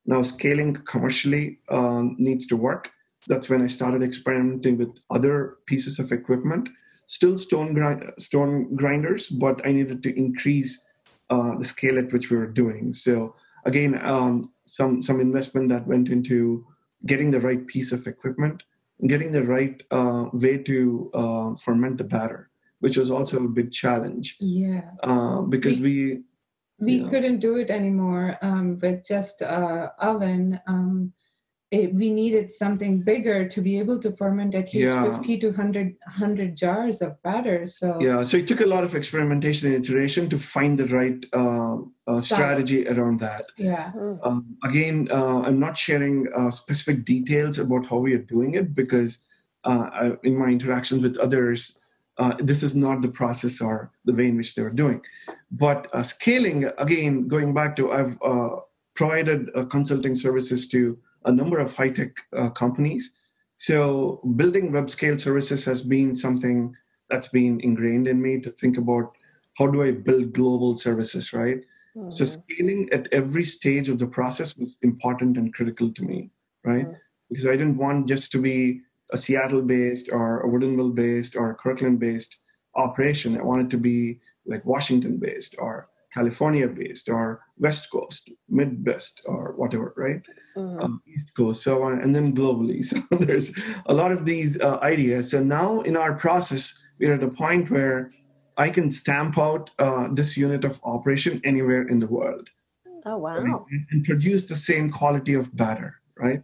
[SPEAKER 1] Now scaling commercially um, needs to work. That's when I started experimenting with other pieces of equipment still stone, grind, stone grinders, but I needed to increase uh, the scale at which we were doing. So again, um, some some investment that went into getting the right piece of equipment, getting the right uh, way to uh, ferment the batter, which was also a big challenge.
[SPEAKER 3] Yeah,
[SPEAKER 1] uh, because we
[SPEAKER 3] we, we couldn't do it anymore um, with just uh, oven. Um, it, we needed something bigger to be able to ferment at least yeah. 50 to 100, 100 jars of batter so.
[SPEAKER 1] Yeah so it took a lot of experimentation and iteration to find the right uh, uh, strategy around that.
[SPEAKER 3] Yeah.
[SPEAKER 1] Um, again uh, i'm not sharing uh, specific details about how we are doing it because uh, I, in my interactions with others uh, this is not the process or the way in which they were doing but scaling again going back to i've provided consulting services to a number of high tech uh, companies. So, building web scale services has been something that's been ingrained in me to think about how do I build global services, right? Mm-hmm. So, scaling at every stage of the process was important and critical to me, right? Mm-hmm. Because I didn't want just to be a Seattle based or a Woodinville based or a Kirkland based operation. I wanted to be like Washington based or California based or West Coast, Midwest, or whatever, right? Mm-hmm. Um, East Coast, so on, and then globally. <laughs> So there's a lot of these uh, ideas. So now in our process, we're at a point where I can stamp out uh, this unit of operation anywhere in the world.
[SPEAKER 2] Oh, wow. Right?
[SPEAKER 1] And produce the same quality of batter, right?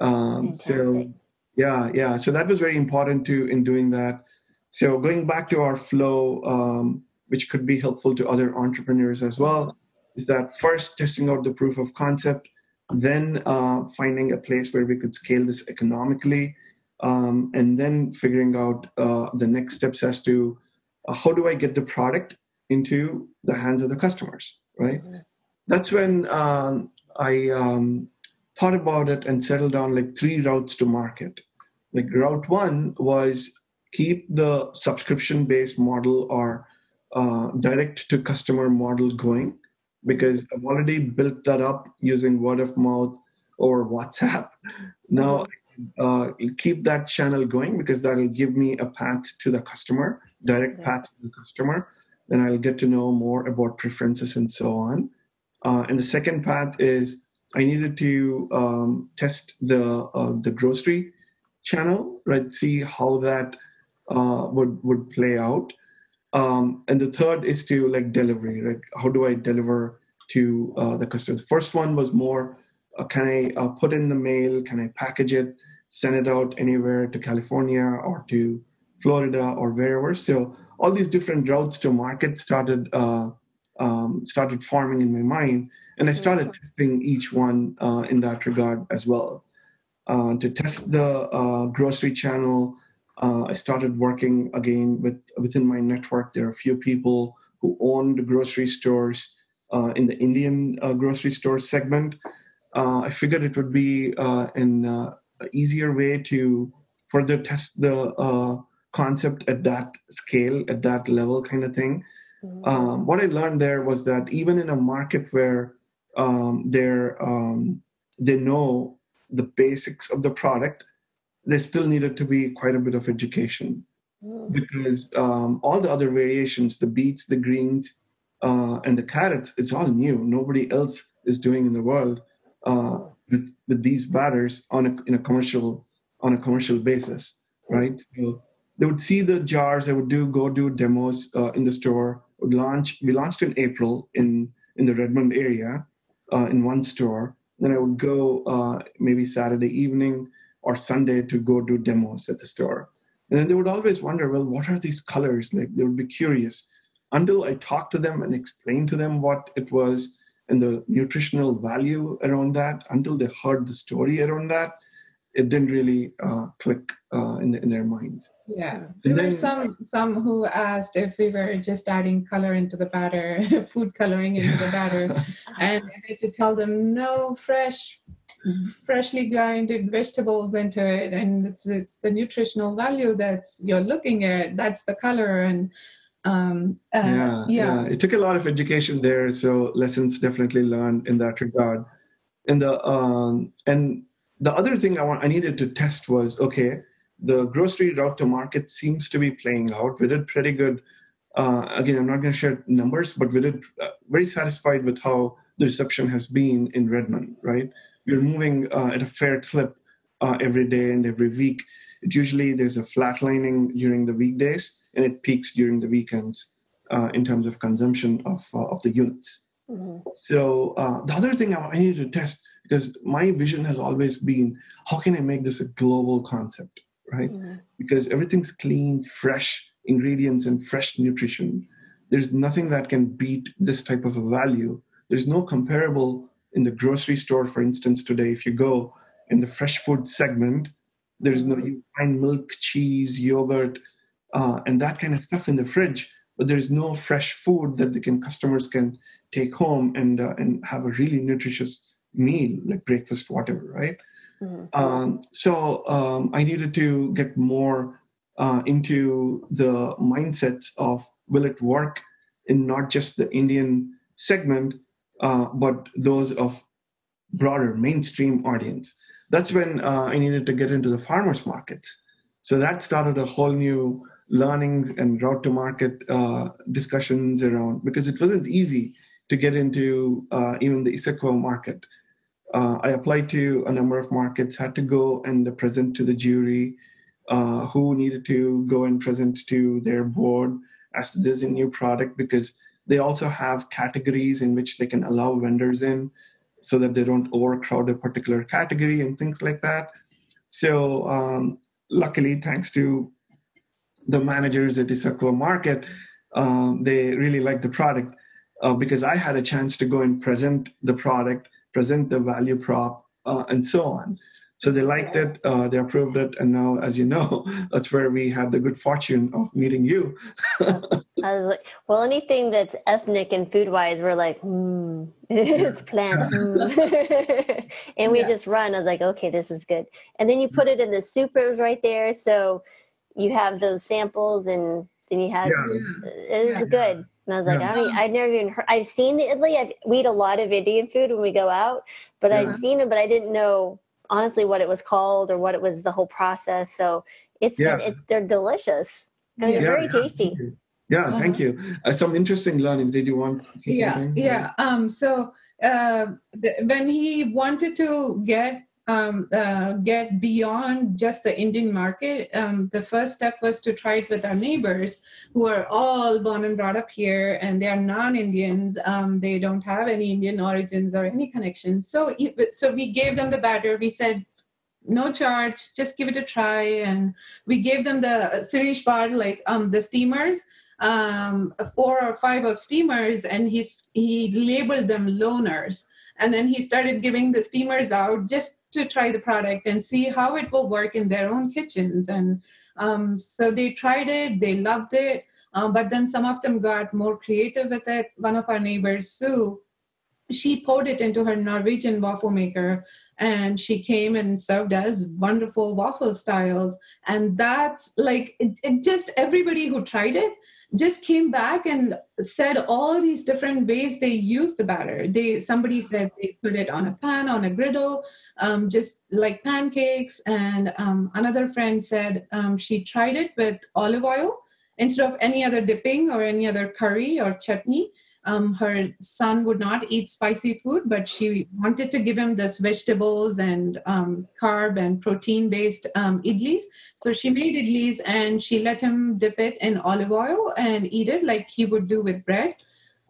[SPEAKER 1] Um, so, yeah, yeah. So that was very important to in doing that. So going back to our flow, um, which could be helpful to other entrepreneurs as well, is that first testing out the proof of concept, then uh, finding a place where we could scale this economically, um, and then figuring out uh, the next steps as to uh, how do I get the product into the hands of the customers, right? Mm-hmm. That's when um, I um, thought about it and settled on like three routes to market. Like route one was keep the subscription based model or uh, direct to customer model going because I've already built that up using word of mouth or WhatsApp. Now, uh, keep that channel going because that'll give me a path to the customer, direct path to the customer. Then I'll get to know more about preferences and so on. Uh, and the second path is I needed to um, test the uh, the grocery channel, right? See how that uh, would would play out. Um, and the third is to like delivery, right? How do I deliver to uh, the customer? The first one was more, uh, can I uh, put in the mail? Can I package it, send it out anywhere to California or to Florida or wherever? So all these different routes to market started uh, um, started forming in my mind, and I started mm-hmm. testing each one uh, in that regard as well. Uh, to test the grocery channel, uh, I started working again with within my network. There are a few people who owned grocery stores uh, in the Indian uh, grocery store segment. Uh, I figured it would be uh, an uh, easier way to further test the concept at that scale, at that level, kind of thing. Mm-hmm. Um, what I learned there was that even in a market where um, they're um, they know the basics of the product there still needed to be quite a bit of education mm. because um, all the other variations, the beets, the greens, uh, and the carrots, it's all new. Nobody else is doing in the world uh, with, with these batters on a, in a commercial on a commercial basis, right? So they would see the jars. They would do go do demos uh, in the store. Would launch. We launched in April in in the Redmond area uh, in one store. Then I would go uh, maybe Saturday evening or Sunday to go do demos at the store. And then they would always wonder, well, what are these colors? Like they would be curious until I talked to them and explained to them what it was and the nutritional value around that, until they heard the story around that. it didn't really uh, click uh, in, the, in their minds.
[SPEAKER 3] Yeah, there then, were some some who asked if we were just adding color into the batter, <laughs> food coloring into the batter, and I had to tell them no, fresh, freshly grinded vegetables into it, and it's it's the nutritional value that's you're looking at. That's the color, and um, uh,
[SPEAKER 1] yeah, yeah, yeah, It took a lot of education there, so lessons definitely learned in that regard. And the um, and the other thing I want I needed to test was okay the grocery route to market seems to be playing out. We did pretty good. Uh, again, I'm not going to share numbers, but we did uh, very satisfied with how the reception has been in Redmond. Right, we're moving uh, at a fair clip uh, every day and every week. It usually there's a flatlining during the weekdays, and it peaks during the weekends uh, in terms of consumption of uh, of the units. Mm-hmm. So the other thing I needed to test because my vision has always been how can I make this a global concept right? Mm-hmm. Because everything's clean, fresh ingredients, and fresh nutrition. There's nothing that can beat this type of a value. There's no comparable in the grocery store, for instance, today. If you go in the fresh food segment, there's no, you find milk, cheese, yogurt, uh, and that kind of stuff in the fridge, but there's no fresh food that the can, customers can take home and, uh, and have a really nutritious meal, like breakfast, whatever, right? Mm-hmm. Um, so um, I needed to get more uh, into the mindsets of will it work in not just the Indian segment, uh, but those of broader mainstream audience. That's when uh, I needed to get into the farmers markets. So that started a whole new learnings and route to market uh, discussions around because it wasn't easy to get into uh, even the Issaquah market uh, I applied to a number of markets, had to go and present to the jury, uh, who needed to go and present to their board as to this new product because they also have categories in which they can allow vendors in so that they don't overcrowd a particular category and things like that. So, um, luckily, thanks to the managers at Issaquah Market, um, they really liked the product uh, because I had a chance to go and present the product present the value prop, uh, and so on. So they liked it, uh, they approved it, and now, as you know, <laughs> that's where we had the good fortune of meeting you. <laughs>
[SPEAKER 2] I was like, well, anything that's ethnic and food wise, we're like, hmm, <laughs> it's plants. Mm. and we yeah. just run. I was like, okay, this is good. And then you put it in the supers right there. So you have those samples, and then you have yeah. it's yeah. good. And I was like, yeah. I mean, I've never even heard. I've seen the idli. I've, we eat a lot of Indian food when we go out, but yeah. I'd seen it, but I didn't know honestly what it was called or what it was the whole process. So it's yeah. been, it, they're delicious. I mean, yeah, they're very tasty.
[SPEAKER 1] Yeah, uh-huh. thank you. Uh, some interesting learnings. Did you want?
[SPEAKER 3] To yeah, anything? yeah. Um, so uh, the, when he wanted to get um, uh, get beyond just the Indian market, um, the first step was to try it with our neighbors who are all born and brought up here and they are non Indians. Um, they don't have any Indian origins or any connections. So, so we gave them the batter. We said, no charge, just give it a try. And we gave them the Sirish bar, like um, the steamers um, four or five of steamers and he's he labeled them loaners and then he started giving the steamers out just to try the product and see how it will work in their own kitchens. And um, so they tried it, they loved it, uh, but then some of them got more creative with it. One of our neighbors, Sue, she poured it into her Norwegian waffle maker and she came and served us wonderful waffle styles and that's like it, it, just everybody who tried it just came back and said all these different ways they use the batter. They somebody said they put it on a pan, on a griddle, um, just like pancakes. And um, another friend said um, she tried it with olive oil instead of any other dipping or any other curry or chutney um, her son would not eat spicy food, but she wanted to give him this vegetables and um, carb and protein based um, idlis. So she made idlis and she let him dip it in olive oil and eat it like he would do with bread.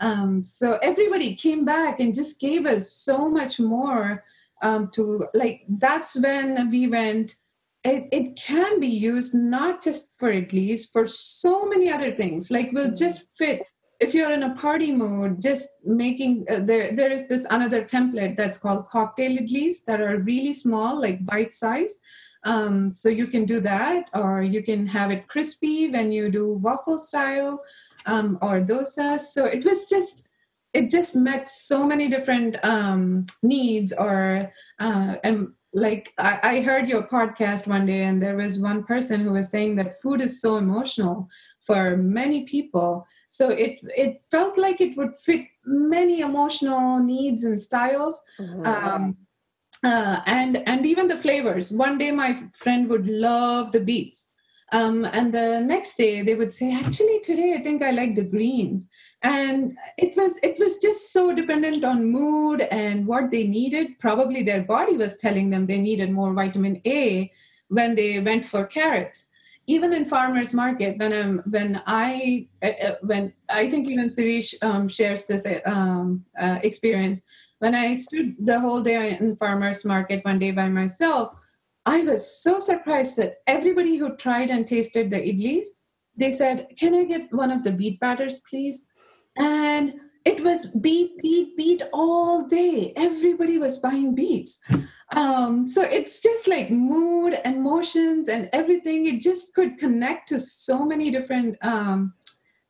[SPEAKER 3] Um, so everybody came back and just gave us so much more um, to like. That's when we went. It, it can be used not just for idlis, for so many other things. Like we'll mm-hmm. just fit if you're in a party mood, just making uh, there there is this another template that's called cocktail idlis that are really small, like bite size. Um, so you can do that, or you can have it crispy when you do waffle style um, or dosa. So it was just it just met so many different um, needs or uh, and like I, I, heard your podcast one day and there was one person who was saying that food is so emotional for many people so it it felt like it would fit many emotional needs and styles mm-hmm. um, uh, and and even the flavors one day my friend would love the beets um, and the next day they would say, actually today I think I like the greens. And it was it was just so dependent on mood and what they needed. Probably their body was telling them they needed more vitamin A when they went for carrots. Even in farmers market, when I'm when I uh, uh when I think even Sirish um, shares this um, uh, experience. When I stood the whole day in farmers market one day by myself, I was so surprised that everybody who tried and tasted the idlis, they said, Can I get one of the beet batters, please? And it was beet, beet, beet all day. Everybody was buying beets. Um, so it's just like mood, and emotions, and everything. It just could connect to so many different um,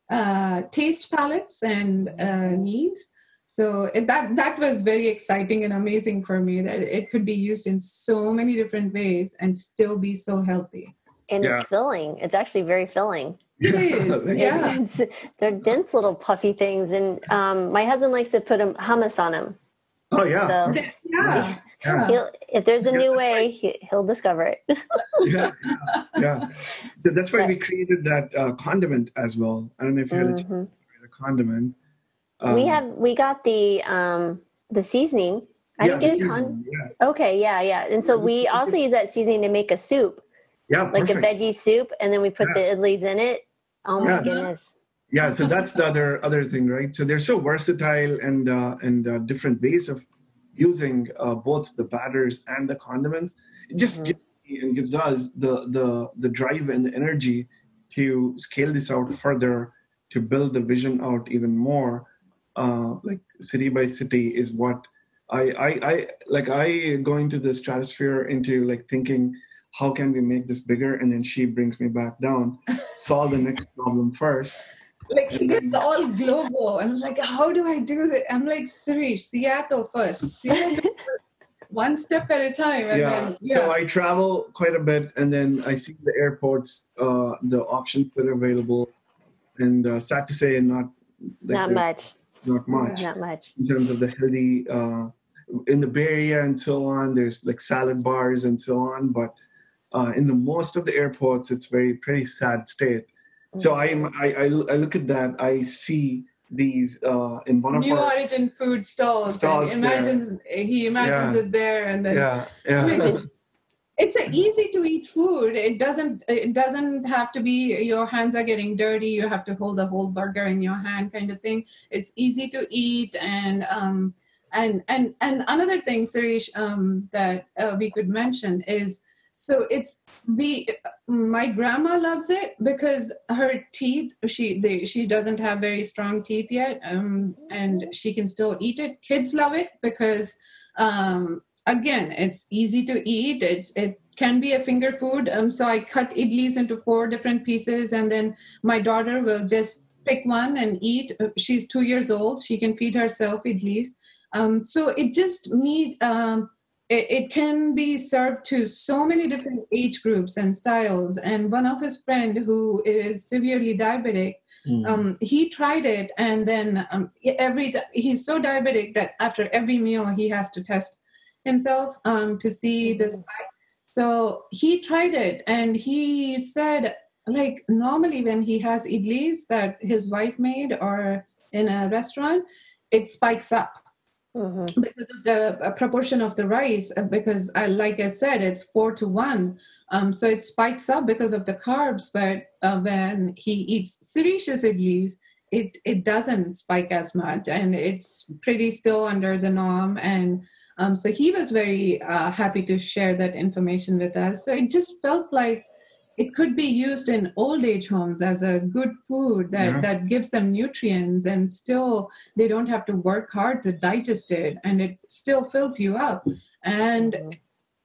[SPEAKER 3] uh, taste palettes and uh, needs. So it, that that was very exciting and amazing for me that it could be used in so many different ways and still be so healthy.
[SPEAKER 2] And yeah. it's filling. It's actually very filling.
[SPEAKER 3] It is <laughs> yeah
[SPEAKER 2] it's, it's, they're dense little puffy things. And um, my husband likes to put hummus on them
[SPEAKER 1] oh yeah
[SPEAKER 3] so, yeah,
[SPEAKER 2] yeah. if there's a new way he, will discover it <laughs>
[SPEAKER 1] yeah, yeah so that's why we created that uh, condiment as well i don't know if you had mm-hmm. a, a condiment
[SPEAKER 2] um, we have we got the um the seasoning. I yeah, didn't get con- yeah. Okay, yeah, yeah. And so we also use that seasoning to make a soup.
[SPEAKER 1] Yeah,
[SPEAKER 2] like
[SPEAKER 1] perfect.
[SPEAKER 2] a veggie soup, and then we put yeah. the idlis in it. Oh my goodness.
[SPEAKER 1] Yeah, so that's the other other thing, right? So they're so versatile and uh, and uh, different ways of using uh, both the batters and the condiments. It just mm-hmm. gives and gives us the the the drive and the energy to scale this out further, to build the vision out even more uh, like city by city is what I, I I like I go into the stratosphere into like thinking how can we make this bigger and then she brings me back down solve the next problem first
[SPEAKER 3] like he gets all global and I was like how do I do that I'm like Sirish Seattle first Seattle <laughs> one step at a time
[SPEAKER 1] yeah. Then, yeah. so I travel quite a bit and then I see the airports uh, the options that are available and uh, sad to say not
[SPEAKER 2] like not much
[SPEAKER 1] not much.
[SPEAKER 2] Not much.
[SPEAKER 1] In terms of the healthy, uh, in the Bay Area and so on, there's like salad bars and so on. But uh, in the most of the airports, it's very pretty sad state. So I, I, I look at that. I see these uh, in one
[SPEAKER 3] New
[SPEAKER 1] of our
[SPEAKER 3] origin food stalls.
[SPEAKER 1] stalls
[SPEAKER 3] imagines there. he imagines
[SPEAKER 1] yeah.
[SPEAKER 3] it there, and then
[SPEAKER 1] yeah, yeah. <laughs>
[SPEAKER 3] it's a easy to eat food it doesn't it doesn't have to be your hands are getting dirty you have to hold the whole burger in your hand kind of thing it's easy to eat and um and and and another thing Sirish um that uh, we could mention is so it's we my grandma loves it because her teeth she they, she doesn't have very strong teeth yet um and she can still eat it. Kids love it because um again it's easy to eat. It's it can be a finger food. Um, so i cut idlis into four different pieces and then my daughter will just pick one and eat. Uh, she's two years old. She can feed herself idlis. Um, so it just need um, it, it, can be served to so many different age groups and styles and one of his friend who is severely diabetic mm. um, he tried it and then um, every he's so diabetic that after every meal he has to test himself um, to see the spike. So he tried it and he said, like, normally when he has idlis that his wife made or in a restaurant, it spikes up. Mm-hmm. Because of the uh, proportion of the rice, uh, because I, like I said, it's four to one. Um, so it spikes up because of the carbs. But uh, when he eats Sirish's idlis, it it doesn't spike as much, and it's pretty still under the norm. And um, so he was very uh, happy to share that information with us. So it just felt like it could be used in old age homes as a good food that
[SPEAKER 1] Yeah.
[SPEAKER 3] that gives them nutrients and still they don't have to work hard to digest it and it still fills you up and
[SPEAKER 2] Mhm.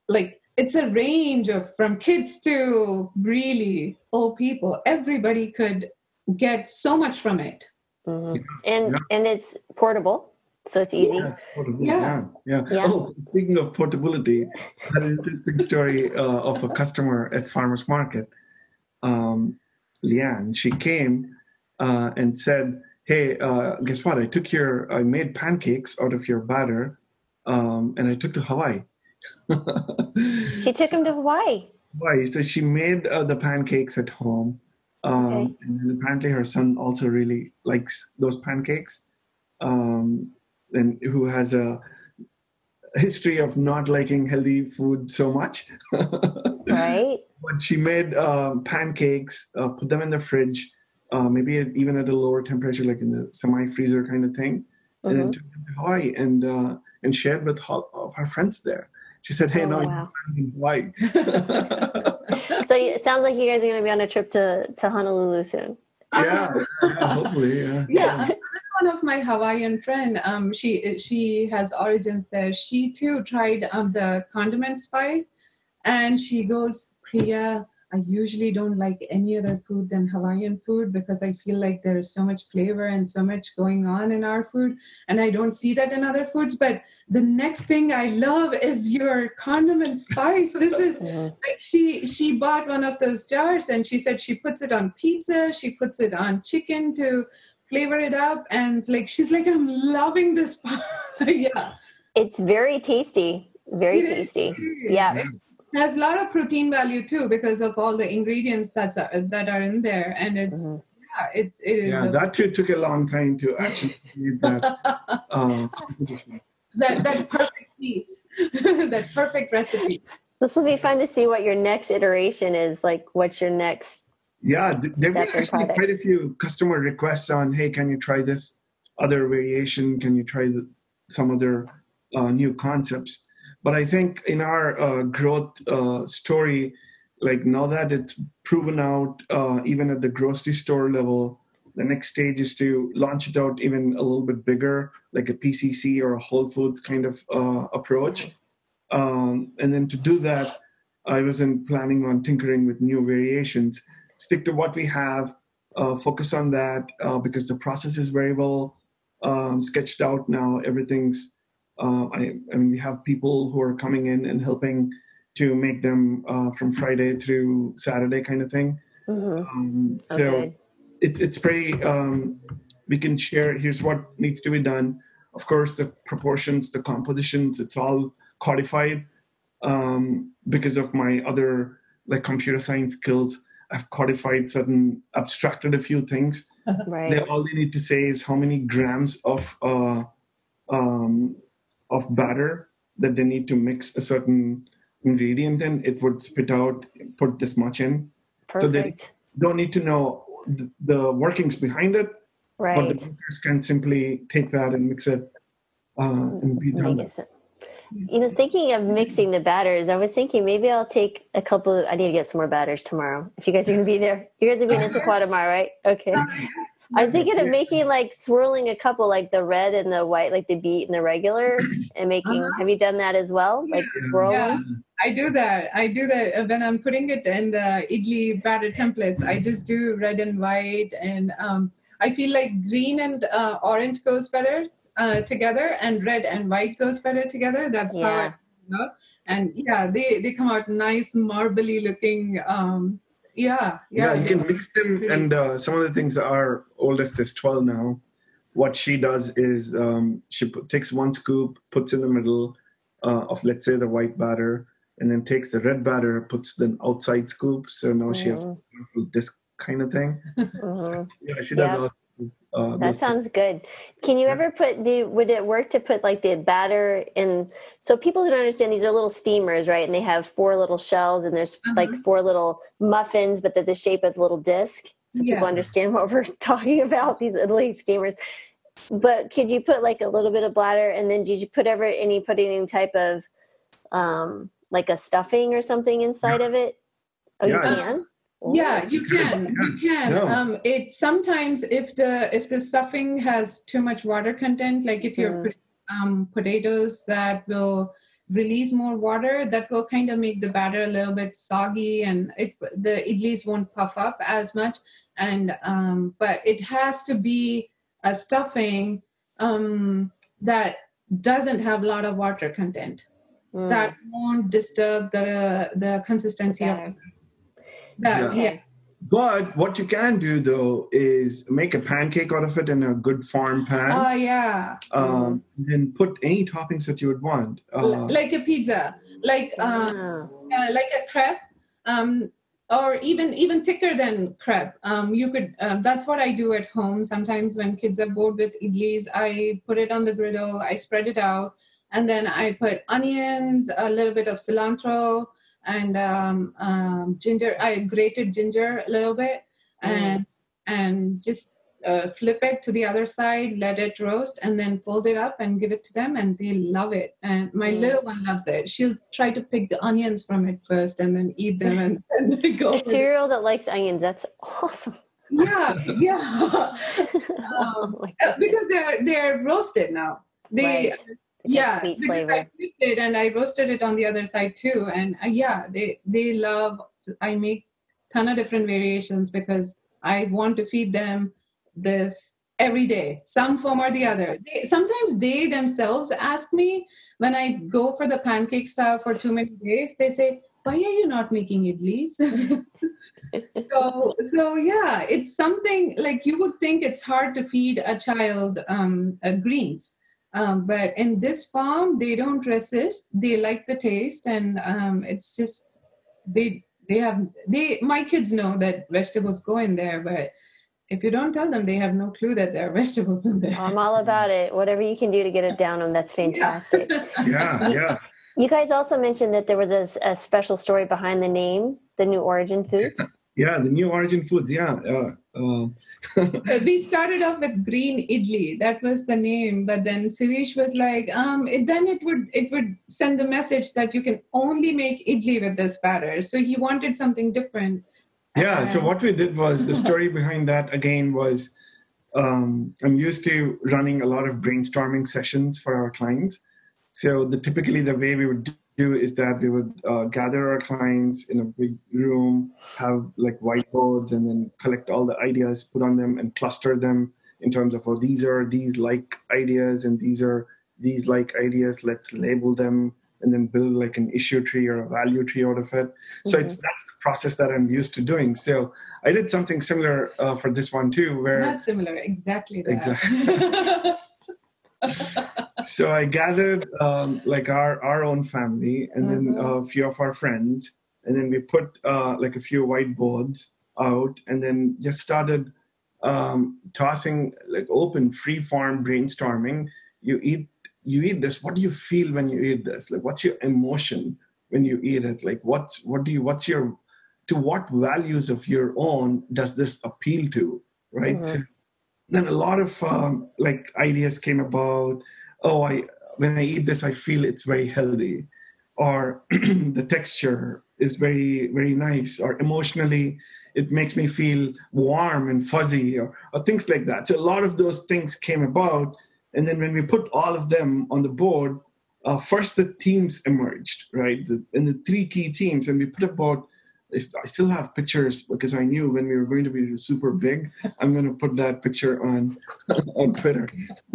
[SPEAKER 3] like it's a range of from kids to really old people everybody could get so much from it
[SPEAKER 2] Mhm. And
[SPEAKER 1] Yeah.
[SPEAKER 2] and it's portable, so it's easy.
[SPEAKER 1] Yes, portable,
[SPEAKER 3] Yeah.
[SPEAKER 1] yeah, yeah.
[SPEAKER 2] Yeah.
[SPEAKER 1] Oh, speaking of portability, had an interesting story uh, of a customer at farmers market. Um, Leanne, she came uh, and said, "Hey, uh, guess what? I took your, I made pancakes out of your batter, um, and I took to Hawaii."
[SPEAKER 2] She took him to Hawaii.
[SPEAKER 1] Hawaii. So she made uh, the pancakes at home. Um,
[SPEAKER 2] Okay.
[SPEAKER 1] And apparently her son also really likes those pancakes. Um, and who has a history of not liking healthy food so much. <laughs>
[SPEAKER 2] Right?
[SPEAKER 1] but she made um, pancakes, uh, put them in the fridge, uh, maybe at, even at a lower temperature, like in the semi freezer kind of thing, and then
[SPEAKER 2] Mhm.
[SPEAKER 1] took them to Hawaii and uh, and shared with all of her friends there. She said, "Hey,
[SPEAKER 2] Oh,
[SPEAKER 1] now
[SPEAKER 2] wow.
[SPEAKER 1] you're in Hawaii." <laughs> <laughs>
[SPEAKER 2] So it sounds like you guys are going to be on a trip to, to Honolulu soon.
[SPEAKER 1] Yeah, yeah, <laughs> hopefully, yeah.
[SPEAKER 3] yeah. Another one of my hawaiian friend um she she has origins there. She too tried um the condiment spice and she goes priya i usually don't like any other food than hawaiian food because i feel like there's so much flavor and so much going on in our food and i don't see that in other foods but the next thing i love is your condiment spice this is <laughs> like she she bought one of those jars and she said she puts it on pizza she puts it on chicken to flavor it up and it's like she's like i'm loving this <laughs> yeah <laughs>
[SPEAKER 2] It's very tasty. Very
[SPEAKER 3] It is.
[SPEAKER 2] tasty. Yeah.
[SPEAKER 3] It has a lot of protein value too because of all the ingredients that's uh, that are in there and it's
[SPEAKER 2] Mhm.
[SPEAKER 3] yeah it, it is
[SPEAKER 1] Yeah,
[SPEAKER 3] a-
[SPEAKER 1] that too took a long time to actually create that <laughs> uh,
[SPEAKER 3] that that perfect piece <laughs> that perfect recipe
[SPEAKER 2] This will be fun to see what your next iteration is. Like, what's your next?
[SPEAKER 1] Yeah, th- there were
[SPEAKER 2] Step
[SPEAKER 1] actually
[SPEAKER 2] product.
[SPEAKER 1] quite a few customer requests on, hey, can you try this other variation? Can you try the, some other uh, new concepts? But I think in our uh, growth uh, story, like now that it's proven out, uh, even at the grocery store level, the next stage is to launch it out even a little bit bigger, like a PCC or a Whole Foods kind of uh, approach. Um, and then to do that, I wasn't planning on tinkering with new variations. Stick to what we have, uh, focus on that uh, because the process is very well um, sketched out now. Everything's, uh, I, I mean, we have people who are coming in and helping to make them uh, from Friday through Saturday kind of thing.
[SPEAKER 2] Mhm.
[SPEAKER 1] Um, so
[SPEAKER 2] Okay.
[SPEAKER 1] it's it's pretty um, we can share here's what needs to be done of course the proportions the compositions it's all codified um, because of my other like computer science skills i've codified certain abstracted a few things <laughs>
[SPEAKER 2] Right.
[SPEAKER 1] they all they need to say is how many grams of uh, um, of batter that they need to mix a certain ingredient in it would spit out put this much in Perfect. so they- don't need to know the, the workings behind it, but the makers can simply take that and mix it uh, and be done.
[SPEAKER 2] You know, thinking of mixing the batters, I was thinking maybe I'll take a couple of, I need to get some more batters tomorrow. If you guys are going to be there, you guys are going to Issaquah tomorrow, right? Okay. I was thinking of making like swirling a couple, like the red and the white, like the beet and the regular, <clears throat> and making.
[SPEAKER 3] Uh-huh.
[SPEAKER 2] Have you done that as well? Like swirl
[SPEAKER 3] Yeah. I do that. I do that Uh, when I'm putting it in the idli batter templates. I just do red and white, and um, I feel like green and uh, orange goes better uh, together, and red and white goes better together. That's how I
[SPEAKER 2] Yeah.
[SPEAKER 3] know. And yeah, they they come out nice, marbly looking. Um, yeah,
[SPEAKER 1] Yeah,
[SPEAKER 3] yeah.
[SPEAKER 1] you can mix them, and uh, some of the things our oldest is 12 now. What she does is um, she put, takes one scoop, puts in the middle uh, of, let's say, the white batter, and then takes the red batter, puts the outside scoop. So now she has a
[SPEAKER 2] Mhm.
[SPEAKER 1] beautiful disc kind of thing.
[SPEAKER 2] Mhm. <laughs>
[SPEAKER 1] Yeah, she does
[SPEAKER 2] Yeah.
[SPEAKER 1] all. Uh,
[SPEAKER 2] That
[SPEAKER 1] those
[SPEAKER 2] sounds good. Can you
[SPEAKER 1] Yeah.
[SPEAKER 2] ever put do would it work to put like the batter in so people who don't understand these are little steamers, right? And they have four little shells and there's like
[SPEAKER 3] Uh-huh.
[SPEAKER 2] four little muffins, but they're the shape of a little disc. So
[SPEAKER 3] Yeah.
[SPEAKER 2] people understand what <laughs> we're talking about, these little steamers. But could you put like a little bit of batter and then did you put ever any put any type of um like a stuffing or something inside of it? Oh
[SPEAKER 1] Yeah.
[SPEAKER 2] you can?
[SPEAKER 3] Yeah you can you can
[SPEAKER 1] No.
[SPEAKER 3] um it sometimes if the if the stuffing has too much water content like if you're
[SPEAKER 2] Mm.
[SPEAKER 3] putting um potatoes that will release more water that will kind of make the batter a little bit soggy and it the idlis won't puff up as much and um but it has to be a stuffing um that doesn't have a lot of water content
[SPEAKER 2] Mm.
[SPEAKER 3] that won't disturb the the consistency of
[SPEAKER 2] Batter.
[SPEAKER 3] That
[SPEAKER 1] Yeah.
[SPEAKER 3] yeah
[SPEAKER 1] But what you can do though is make a pancake out of it in a good farm pan.
[SPEAKER 3] Oh yeah,
[SPEAKER 1] um, then put any toppings that you would want.
[SPEAKER 3] L-
[SPEAKER 1] Uh,
[SPEAKER 3] like a pizza, like uh,
[SPEAKER 2] Yeah.
[SPEAKER 3] uh, like a crepe, um, or even even thicker than crepe. Um, you could. Uh, that's what I do at home. Sometimes when kids are bored with idlis, I put it on the griddle. I spread it out, and then I put onions, a little bit of cilantro, and um, um, ginger. I grated ginger a little bit, and and just uh, flip it to the other side, let it roast, and then fold it up and give it to them, and they love it. And my
[SPEAKER 2] Mm.
[SPEAKER 3] little one loves it. She'll try to pick the onions from it first, and then eat them, and, and <laughs> then go.
[SPEAKER 2] A
[SPEAKER 3] with it.
[SPEAKER 2] cereal that likes onions. That's awesome.
[SPEAKER 3] Yeah, yeah. <laughs> <laughs>
[SPEAKER 2] oh
[SPEAKER 3] Uh,
[SPEAKER 2] God.
[SPEAKER 3] because they're they're roasted now. They
[SPEAKER 2] Right.
[SPEAKER 3] Yeah
[SPEAKER 2] sweet
[SPEAKER 3] because I
[SPEAKER 2] flavor.
[SPEAKER 3] it and I roasted it on the other side too. And uh, yeah, they they love. I make ton of different variations because I want to feed them this every day, some form or the other. They, sometimes they themselves ask me when I go for the pancake style for too many days. They say, "Why are you not making idlis?" <laughs> so so yeah it's something like you would think it's hard to feed a child um, uh, greens um, but in this farm they don't resist they like the taste and um, it's just they they have they my kids know that vegetables go in there but if you don't tell them they have no clue that there are <laughs> vegetables in there
[SPEAKER 2] I'm all about it. Whatever you can do to get it down them, that's fantastic. <laughs>
[SPEAKER 1] yeah, yeah.
[SPEAKER 2] You guys also mentioned that there was a, a special story behind the name, the New Origin Food.
[SPEAKER 1] Yeah, the new origin foods. Yeah. Uh, uh, <laughs>
[SPEAKER 3] we started off with green idli that was the name but then Sirish was like um it, then it would it would send the message that you can only make idli with this batter so he wanted something different
[SPEAKER 1] yeah. So what we did was the story <laughs> behind that again was um, I'm used to running a lot of brainstorming sessions for our clients. So the typically the way we would do is that we would uh, gather our clients in a big room, have like whiteboards, and then collect all the ideas, put on them, and cluster them in terms of oh these are these like ideas and these are these like ideas. Let's label them and then build like an issue tree or a value tree out of it. So it's that's the process that I'm used to doing. So I did something similar uh, for this one too, where
[SPEAKER 3] not similar exactly that.
[SPEAKER 1] Exactly. <laughs> so I gathered um, like our our own family and then
[SPEAKER 2] Mhm.
[SPEAKER 1] a few of our friends, and then we put uh, like a few whiteboards out, and then just started um, tossing like open free form brainstorming. You eat you eat this. What do you feel when you eat this? Like what's your emotion when you eat it? Like what's what do you what's your to what values of your own does this appeal to? Right.
[SPEAKER 2] Mhm.
[SPEAKER 1] So then a lot of um, like ideas came about oh i when i eat this i feel it's very healthy or <clears throat> the texture is very very nice or emotionally it makes me feel warm and fuzzy or, or things like that. So a lot of those things came about and then when we put all of them on the board uh, first the themes emerged right? The, and the three key themes and we put about if I still have pictures because I knew when we were going to be super big, I'm going to put that picture on <laughs> on Twitter. <laughs>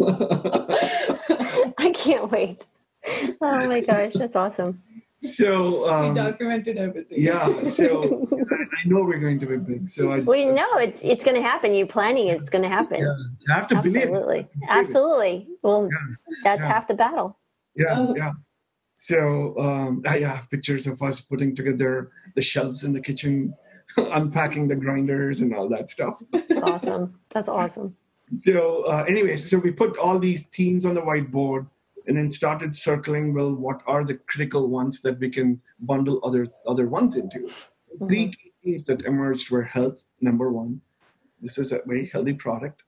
[SPEAKER 2] I can't wait. Oh my gosh, that's awesome.
[SPEAKER 1] so
[SPEAKER 3] we
[SPEAKER 1] um,
[SPEAKER 3] documented everything
[SPEAKER 1] yeah, so <laughs> I, I know we're going to be big. So I,
[SPEAKER 2] We know it's it's going to happen. You're planning. It's going to happen.
[SPEAKER 1] yeah, you have to believe.
[SPEAKER 2] Absolutely, absolutely. Well,
[SPEAKER 1] Yeah,
[SPEAKER 2] that's
[SPEAKER 1] yeah.
[SPEAKER 2] half the battle.
[SPEAKER 1] Yeah, yeah. So um, I have pictures of us putting together the shelves in the kitchen, <laughs> unpacking the grinders and all that stuff.
[SPEAKER 2] That's awesome. That's awesome.
[SPEAKER 1] so uh, anyways so we put all these themes on the whiteboard and then started circling well what are the critical ones that we can bundle other other ones into three key themes that emerged were health number one this is a very healthy product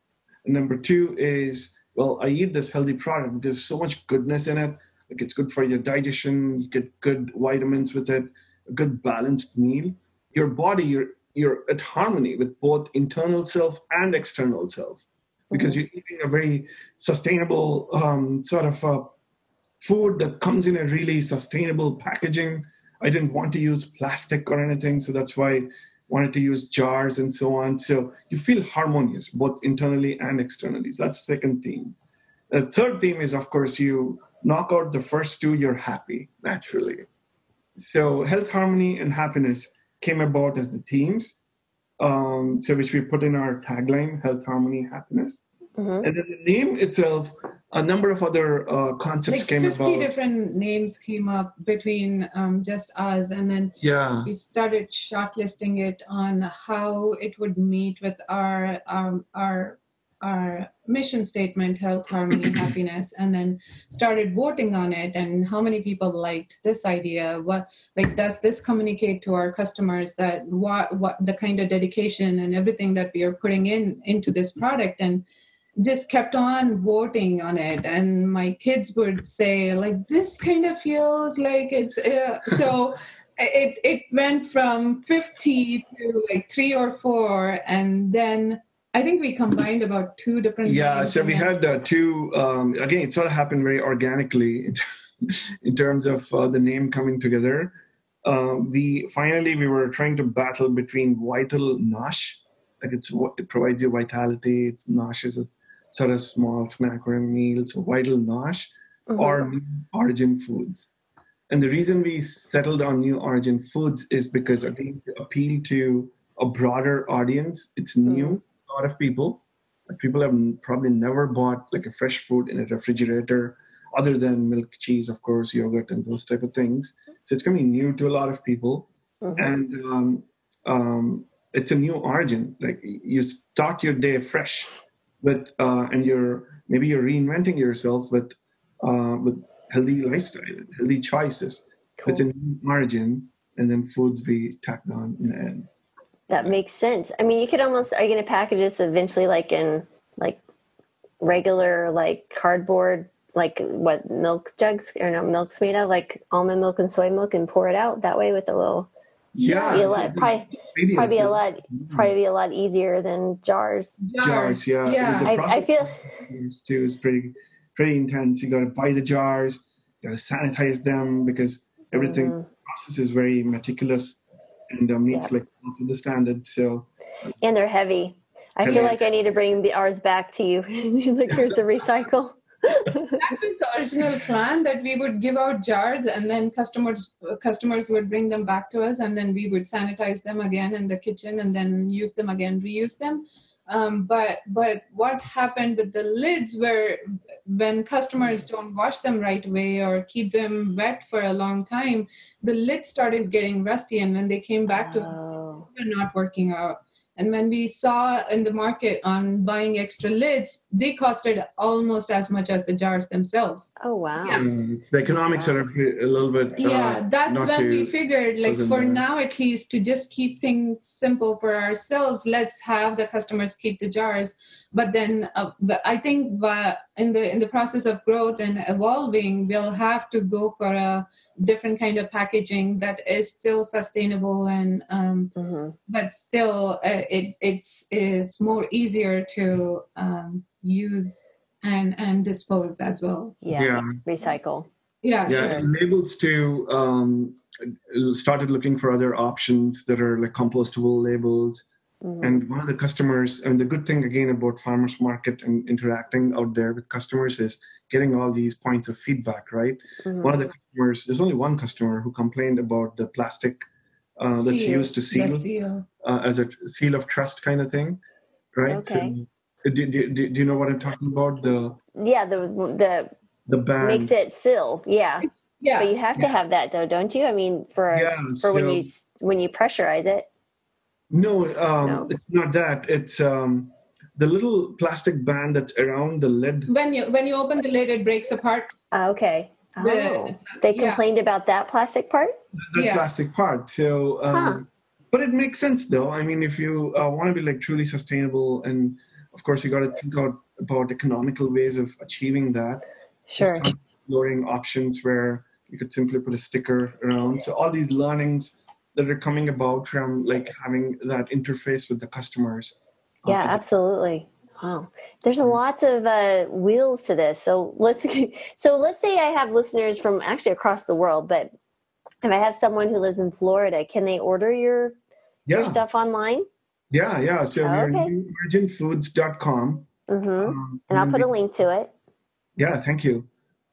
[SPEAKER 1] and number two is well i eat this healthy product because there's so much goodness in it like it's good for your digestion you get good vitamins with it a good balanced meal your body your you're at harmony with both internal self and external self because
[SPEAKER 2] Mm-hmm.
[SPEAKER 1] you're eating a very sustainable um, sort of uh, food that comes in a really sustainable packaging. I didn't want to use plastic or anything, so that's why I wanted to use jars and so on. So you feel harmonious both internally and externally. So that's the second theme. The third theme is, of course, you knock out the first two, you're happy naturally. So health, harmony, and happiness came about as the themes, um, so which we put in our tagline: health, harmony, happiness.
[SPEAKER 2] Mhm.
[SPEAKER 1] And then the name itself, a number of other uh, concepts
[SPEAKER 3] like
[SPEAKER 1] came
[SPEAKER 3] 50
[SPEAKER 1] about.
[SPEAKER 3] different names came up between um, just us and then
[SPEAKER 1] yeah,
[SPEAKER 3] we started shortlisting it on how it would meet with our um, our our mission statement health harmony <coughs> happiness and then started voting on it and how many people liked this idea what like does this communicate to our customers that what what the kind of dedication and everything that we are putting in into this product? And just kept on voting on it. And my kids would say like this kind of feels like it's uh, so it it went from 50 to like 3 or 4 and then i think we combined about two different
[SPEAKER 1] yeah. So we had uh, two. Um, again, it sort of happened very organically <laughs> in terms of uh, the name coming together. Uh, we finally we were trying to battle between vital nosh, like it's what- it provides you vitality. It's nosh is a sort of small snack or a meal. So vital nosh
[SPEAKER 2] Mhm.
[SPEAKER 1] or new origin foods. And the reason we settled on new origin foods is because again to appeal to a broader audience. It's new, a lot of people. Like people have probably never bought like a fresh food in a refrigerator, other than milk, cheese, of course, yogurt, and those type of things. So it's going to be new to a lot of people,
[SPEAKER 2] Mhm.
[SPEAKER 1] and um, um, it's a new origin. Like you start your day fresh with, uh, and you're maybe you're reinventing yourself with uh, with healthy lifestyle, healthy choices. It's a new origin, and then foods we tacked on in the end.
[SPEAKER 2] That makes sense. I mean, you could almost are you going to package this eventually like in like regular like cardboard like what milk jugs or no milk's made of like almond milk and soy milk and pour it out that way with a little
[SPEAKER 1] Yeah,
[SPEAKER 2] be a lot,
[SPEAKER 1] the
[SPEAKER 2] probably, probably be a
[SPEAKER 1] that-
[SPEAKER 2] lot probably be a lot easier than jars.
[SPEAKER 1] Jars, yeah.
[SPEAKER 3] yeah.
[SPEAKER 2] I, I feel
[SPEAKER 1] too is pretty pretty intense. You got to buy the jars, you got to sanitize them because everything
[SPEAKER 2] Mhm.
[SPEAKER 1] process is very meticulous and uh, meets
[SPEAKER 2] Yeah.
[SPEAKER 1] like up the standard. So
[SPEAKER 2] and they're heavy. I feel like I need to bring the ours back to you. <laughs> like here's the recycle.
[SPEAKER 3] that was the original plan that we would give out jars and then customers customers would bring them back to us and then we would sanitize them again in the kitchen and then use them again reuse them um, but but what happened with the lids were when customers don't wash them right away or keep them wet for a long time the lids started getting rusty and when they came back to
[SPEAKER 2] Oh. <laughs>
[SPEAKER 3] were not working out. And when we saw in the market on buying extra lids, they costed almost as much as the jars themselves.
[SPEAKER 2] Oh wow.
[SPEAKER 3] Yeah.
[SPEAKER 1] mm, it's the economics are a little bit. uh,
[SPEAKER 3] yeah, that's
[SPEAKER 1] not
[SPEAKER 3] when we figured, like, for
[SPEAKER 1] there.
[SPEAKER 3] now at least, to just keep things simple for ourselves, let's have the customers keep the jars. But then, uh, I think uh, in the in the process of growth and evolving, we'll have to go for a different kind of packaging that is still sustainable and um,
[SPEAKER 2] Mhm.
[SPEAKER 3] but still uh, it it's it's more easier to um, use and and dispose as well
[SPEAKER 2] Yeah.
[SPEAKER 1] Yeah.
[SPEAKER 2] Recycle.
[SPEAKER 3] yeah,
[SPEAKER 1] yeah,
[SPEAKER 3] sure.
[SPEAKER 1] and labels too. Um, started looking for other options that are like compostable labels.
[SPEAKER 2] Mhm.
[SPEAKER 1] And one of the customers, and the good thing again about farmers market and interacting out there with customers is getting all these points of feedback, right?
[SPEAKER 2] Mhm.
[SPEAKER 1] One of the customers, there's only one customer who complained about the plastic uh, that's used to seal
[SPEAKER 3] seal.
[SPEAKER 1] uh, as a seal of trust kind of thing, right?
[SPEAKER 2] Okay.
[SPEAKER 1] So, do, do, do, do you know what I'm talking about? The
[SPEAKER 2] Yeah, the the
[SPEAKER 1] the band.
[SPEAKER 2] makes it seal. Yeah.
[SPEAKER 3] yeah
[SPEAKER 2] But you have to have that though, don't you? I mean, for
[SPEAKER 1] Yeah,
[SPEAKER 2] for when you when you pressurize it.
[SPEAKER 1] No, um,
[SPEAKER 2] No?
[SPEAKER 1] it's not that. It's um, the little plastic band that's around the lid.
[SPEAKER 3] when you when you open the lid it breaks apart
[SPEAKER 2] Ah, okay. Oh,
[SPEAKER 3] The-
[SPEAKER 2] they
[SPEAKER 3] yeah.
[SPEAKER 2] complained about that plastic part.
[SPEAKER 1] that
[SPEAKER 3] Yeah.
[SPEAKER 1] plastic part. So, um,
[SPEAKER 2] Huh.
[SPEAKER 1] but it makes sense though. I mean, if you uh, want to be like truly sustainable, and of course, you got to think out about economical ways of achieving that.
[SPEAKER 2] Sure.
[SPEAKER 1] Just exploring options where you could simply put a sticker around. So all these learnings that are coming about from like having that interface with the customers.
[SPEAKER 2] Yeah,
[SPEAKER 1] Uh,
[SPEAKER 2] absolutely. Wow, there's lots of uh, wheels to this. So let's <laughs> so let's say I have listeners from actually across the world, but if I have someone who lives in Florida, can they order your
[SPEAKER 1] yeah,
[SPEAKER 2] your stuff online?
[SPEAKER 1] yeah, yeah. So
[SPEAKER 2] Oh,
[SPEAKER 1] we're
[SPEAKER 2] okay.
[SPEAKER 1] virginfoods.com.
[SPEAKER 2] hmm
[SPEAKER 1] Um,
[SPEAKER 2] And I'll put a link to it.
[SPEAKER 1] Yeah, thank you.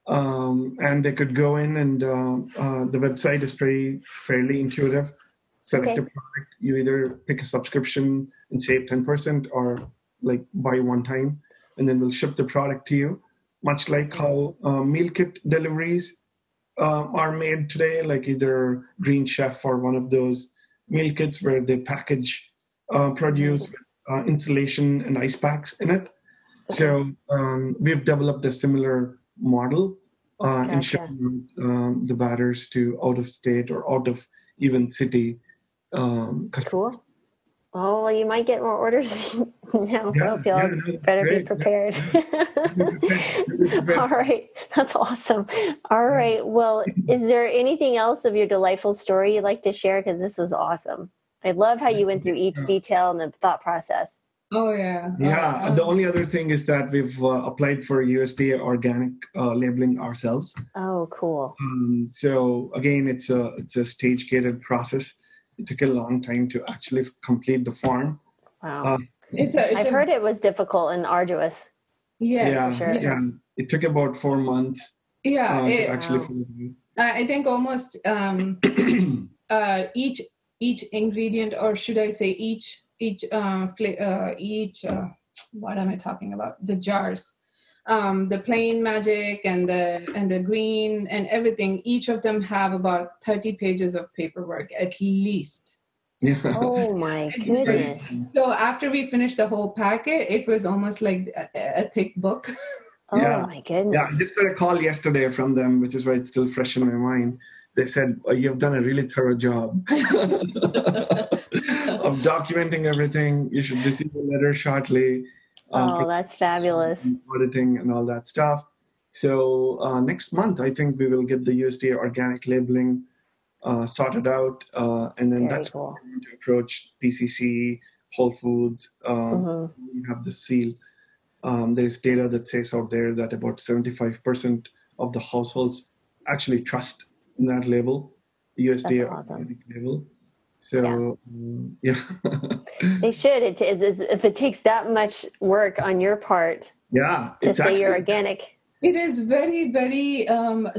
[SPEAKER 1] Um, and they could go in, and uh, uh, the website is pretty fairly intuitive. Select
[SPEAKER 2] Okay.
[SPEAKER 1] a product. You either pick a subscription and save ten percent, or like buy one time, and then we'll ship the product to you. Much like how uh, meal kit deliveries uh, are made today, like either Green Chef or one of those meal kits where they package uh, produce with uh, insulation and ice packs in it. So um, we've developed a similar model uh,
[SPEAKER 2] Gotcha.
[SPEAKER 1] shipping um, the batters to out of state or out of even city. Um, customers.
[SPEAKER 2] Cool. Oh, well, you might get more orders <laughs> now, so
[SPEAKER 1] Yeah,
[SPEAKER 2] I
[SPEAKER 1] yeah, no,
[SPEAKER 2] better
[SPEAKER 1] great.
[SPEAKER 2] be prepared.
[SPEAKER 1] Be <laughs> prepared.
[SPEAKER 2] All right, that's awesome. All right, well, is there anything else of your delightful story you'd like to share? Because this was awesome. I love how you went through each detail and the thought process.
[SPEAKER 3] Oh yeah.
[SPEAKER 1] Yeah,
[SPEAKER 3] Uh,
[SPEAKER 1] the only other thing is that we've uh, applied for USDA organic uh, labeling ourselves.
[SPEAKER 2] Oh, cool.
[SPEAKER 1] Um, so again, it's a it's a stage gated process. It took a long time to actually complete the form.
[SPEAKER 2] Wow.
[SPEAKER 1] Uh,
[SPEAKER 3] it's a. It's
[SPEAKER 2] I've
[SPEAKER 3] a,
[SPEAKER 2] heard it was difficult and arduous.
[SPEAKER 3] Yes,
[SPEAKER 1] yeah,
[SPEAKER 2] sure.
[SPEAKER 3] yes.
[SPEAKER 1] yeah. It took about four months
[SPEAKER 3] Yeah.
[SPEAKER 1] to
[SPEAKER 3] it-
[SPEAKER 1] actually
[SPEAKER 2] wow.
[SPEAKER 3] I I think almost um, <clears throat> uh, each each ingredient, or should I say each each uh, fla- uh, each uh, what am I talking about? The jars, um, the plain magic and the and the green and everything. Each of them have about thirty pages of paperwork at least.
[SPEAKER 1] Yeah. <laughs>
[SPEAKER 2] Oh my goodness.
[SPEAKER 3] So after we finished the whole packet, it was almost like a, a thick book.
[SPEAKER 2] Oh
[SPEAKER 1] Yeah.
[SPEAKER 2] my goodness!
[SPEAKER 1] Yeah, I just got a call yesterday from them, which is why it's still fresh in my mind. They said, oh, You've done a really thorough job <laughs> of documenting everything. You should receive a letter shortly. um,
[SPEAKER 2] Oh, that's fabulous.
[SPEAKER 1] auditing and all that stuff. So uh, next month, I think we will get the USDA organic labeling uh, sorted out, uh, and then
[SPEAKER 2] Very
[SPEAKER 1] that's
[SPEAKER 2] cool.
[SPEAKER 1] going to approach PCC, Whole Foods. Um,
[SPEAKER 2] Mhm.
[SPEAKER 1] We have the seal. Um, there is data that says out there that about 75% of the households actually trust in that label, the USDA
[SPEAKER 2] That's awesome.
[SPEAKER 1] organic label. So um, yeah, <laughs>
[SPEAKER 2] They should. It is is- if it takes that much work on your part
[SPEAKER 1] yeah,
[SPEAKER 2] to
[SPEAKER 1] it's
[SPEAKER 2] say you're organic.
[SPEAKER 3] It is very, very um,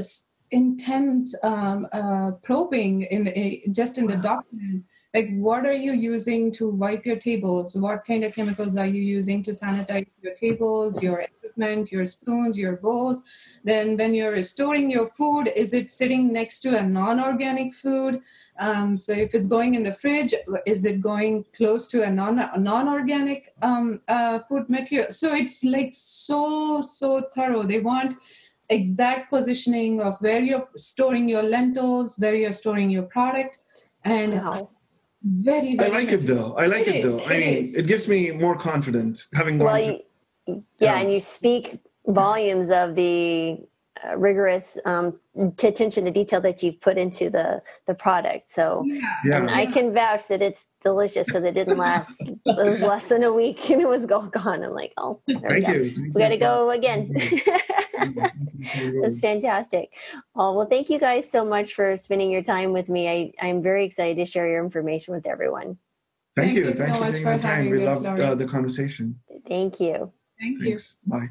[SPEAKER 3] intense um, uh, probing in a, just in the document. Like, what are you using to wipe your tables? What kind of chemicals are you using to sanitize your tables, your equipment, your spoons, your bowls? Then, when you're storing your food, is it sitting next to a non-organic food? Um, so, if it's going in the fridge, is it going close to a non- non-organic um, uh, food material? So it's like so so thorough. They want exact positioning of where you're storing your lentils, where you're storing your product, and
[SPEAKER 2] Wow.
[SPEAKER 3] Very
[SPEAKER 1] I like it though. I like
[SPEAKER 3] It
[SPEAKER 1] it, though.
[SPEAKER 3] is,
[SPEAKER 1] I mean,
[SPEAKER 3] is.
[SPEAKER 1] it gives me more confidence having gone
[SPEAKER 2] Well,
[SPEAKER 1] through.
[SPEAKER 2] you, yeah,
[SPEAKER 1] Yeah.
[SPEAKER 2] and you speak volumes of the rigorous um, t- attention to detail that you've put into the the product. So,
[SPEAKER 3] Yeah.
[SPEAKER 1] Yeah.
[SPEAKER 2] and I can vouch that it's delicious because it didn't <laughs> last. it was less than a week and it was all gone. I'm like, oh, there we
[SPEAKER 1] Thank
[SPEAKER 2] go.
[SPEAKER 1] you. Thank
[SPEAKER 2] We got to go again. <laughs> That's fantastic. Oh, well, thank you guys so much for spending your time with me. I, I'm very excited to share your information with everyone.
[SPEAKER 1] Thank
[SPEAKER 3] Thank
[SPEAKER 1] you.
[SPEAKER 3] you
[SPEAKER 1] Thanks
[SPEAKER 3] so
[SPEAKER 1] for
[SPEAKER 3] much
[SPEAKER 1] taking
[SPEAKER 3] for
[SPEAKER 1] the time.
[SPEAKER 3] having
[SPEAKER 1] We
[SPEAKER 3] us,
[SPEAKER 1] loved uh, the conversation.
[SPEAKER 2] Thank you.
[SPEAKER 3] Thank you.
[SPEAKER 1] Bye.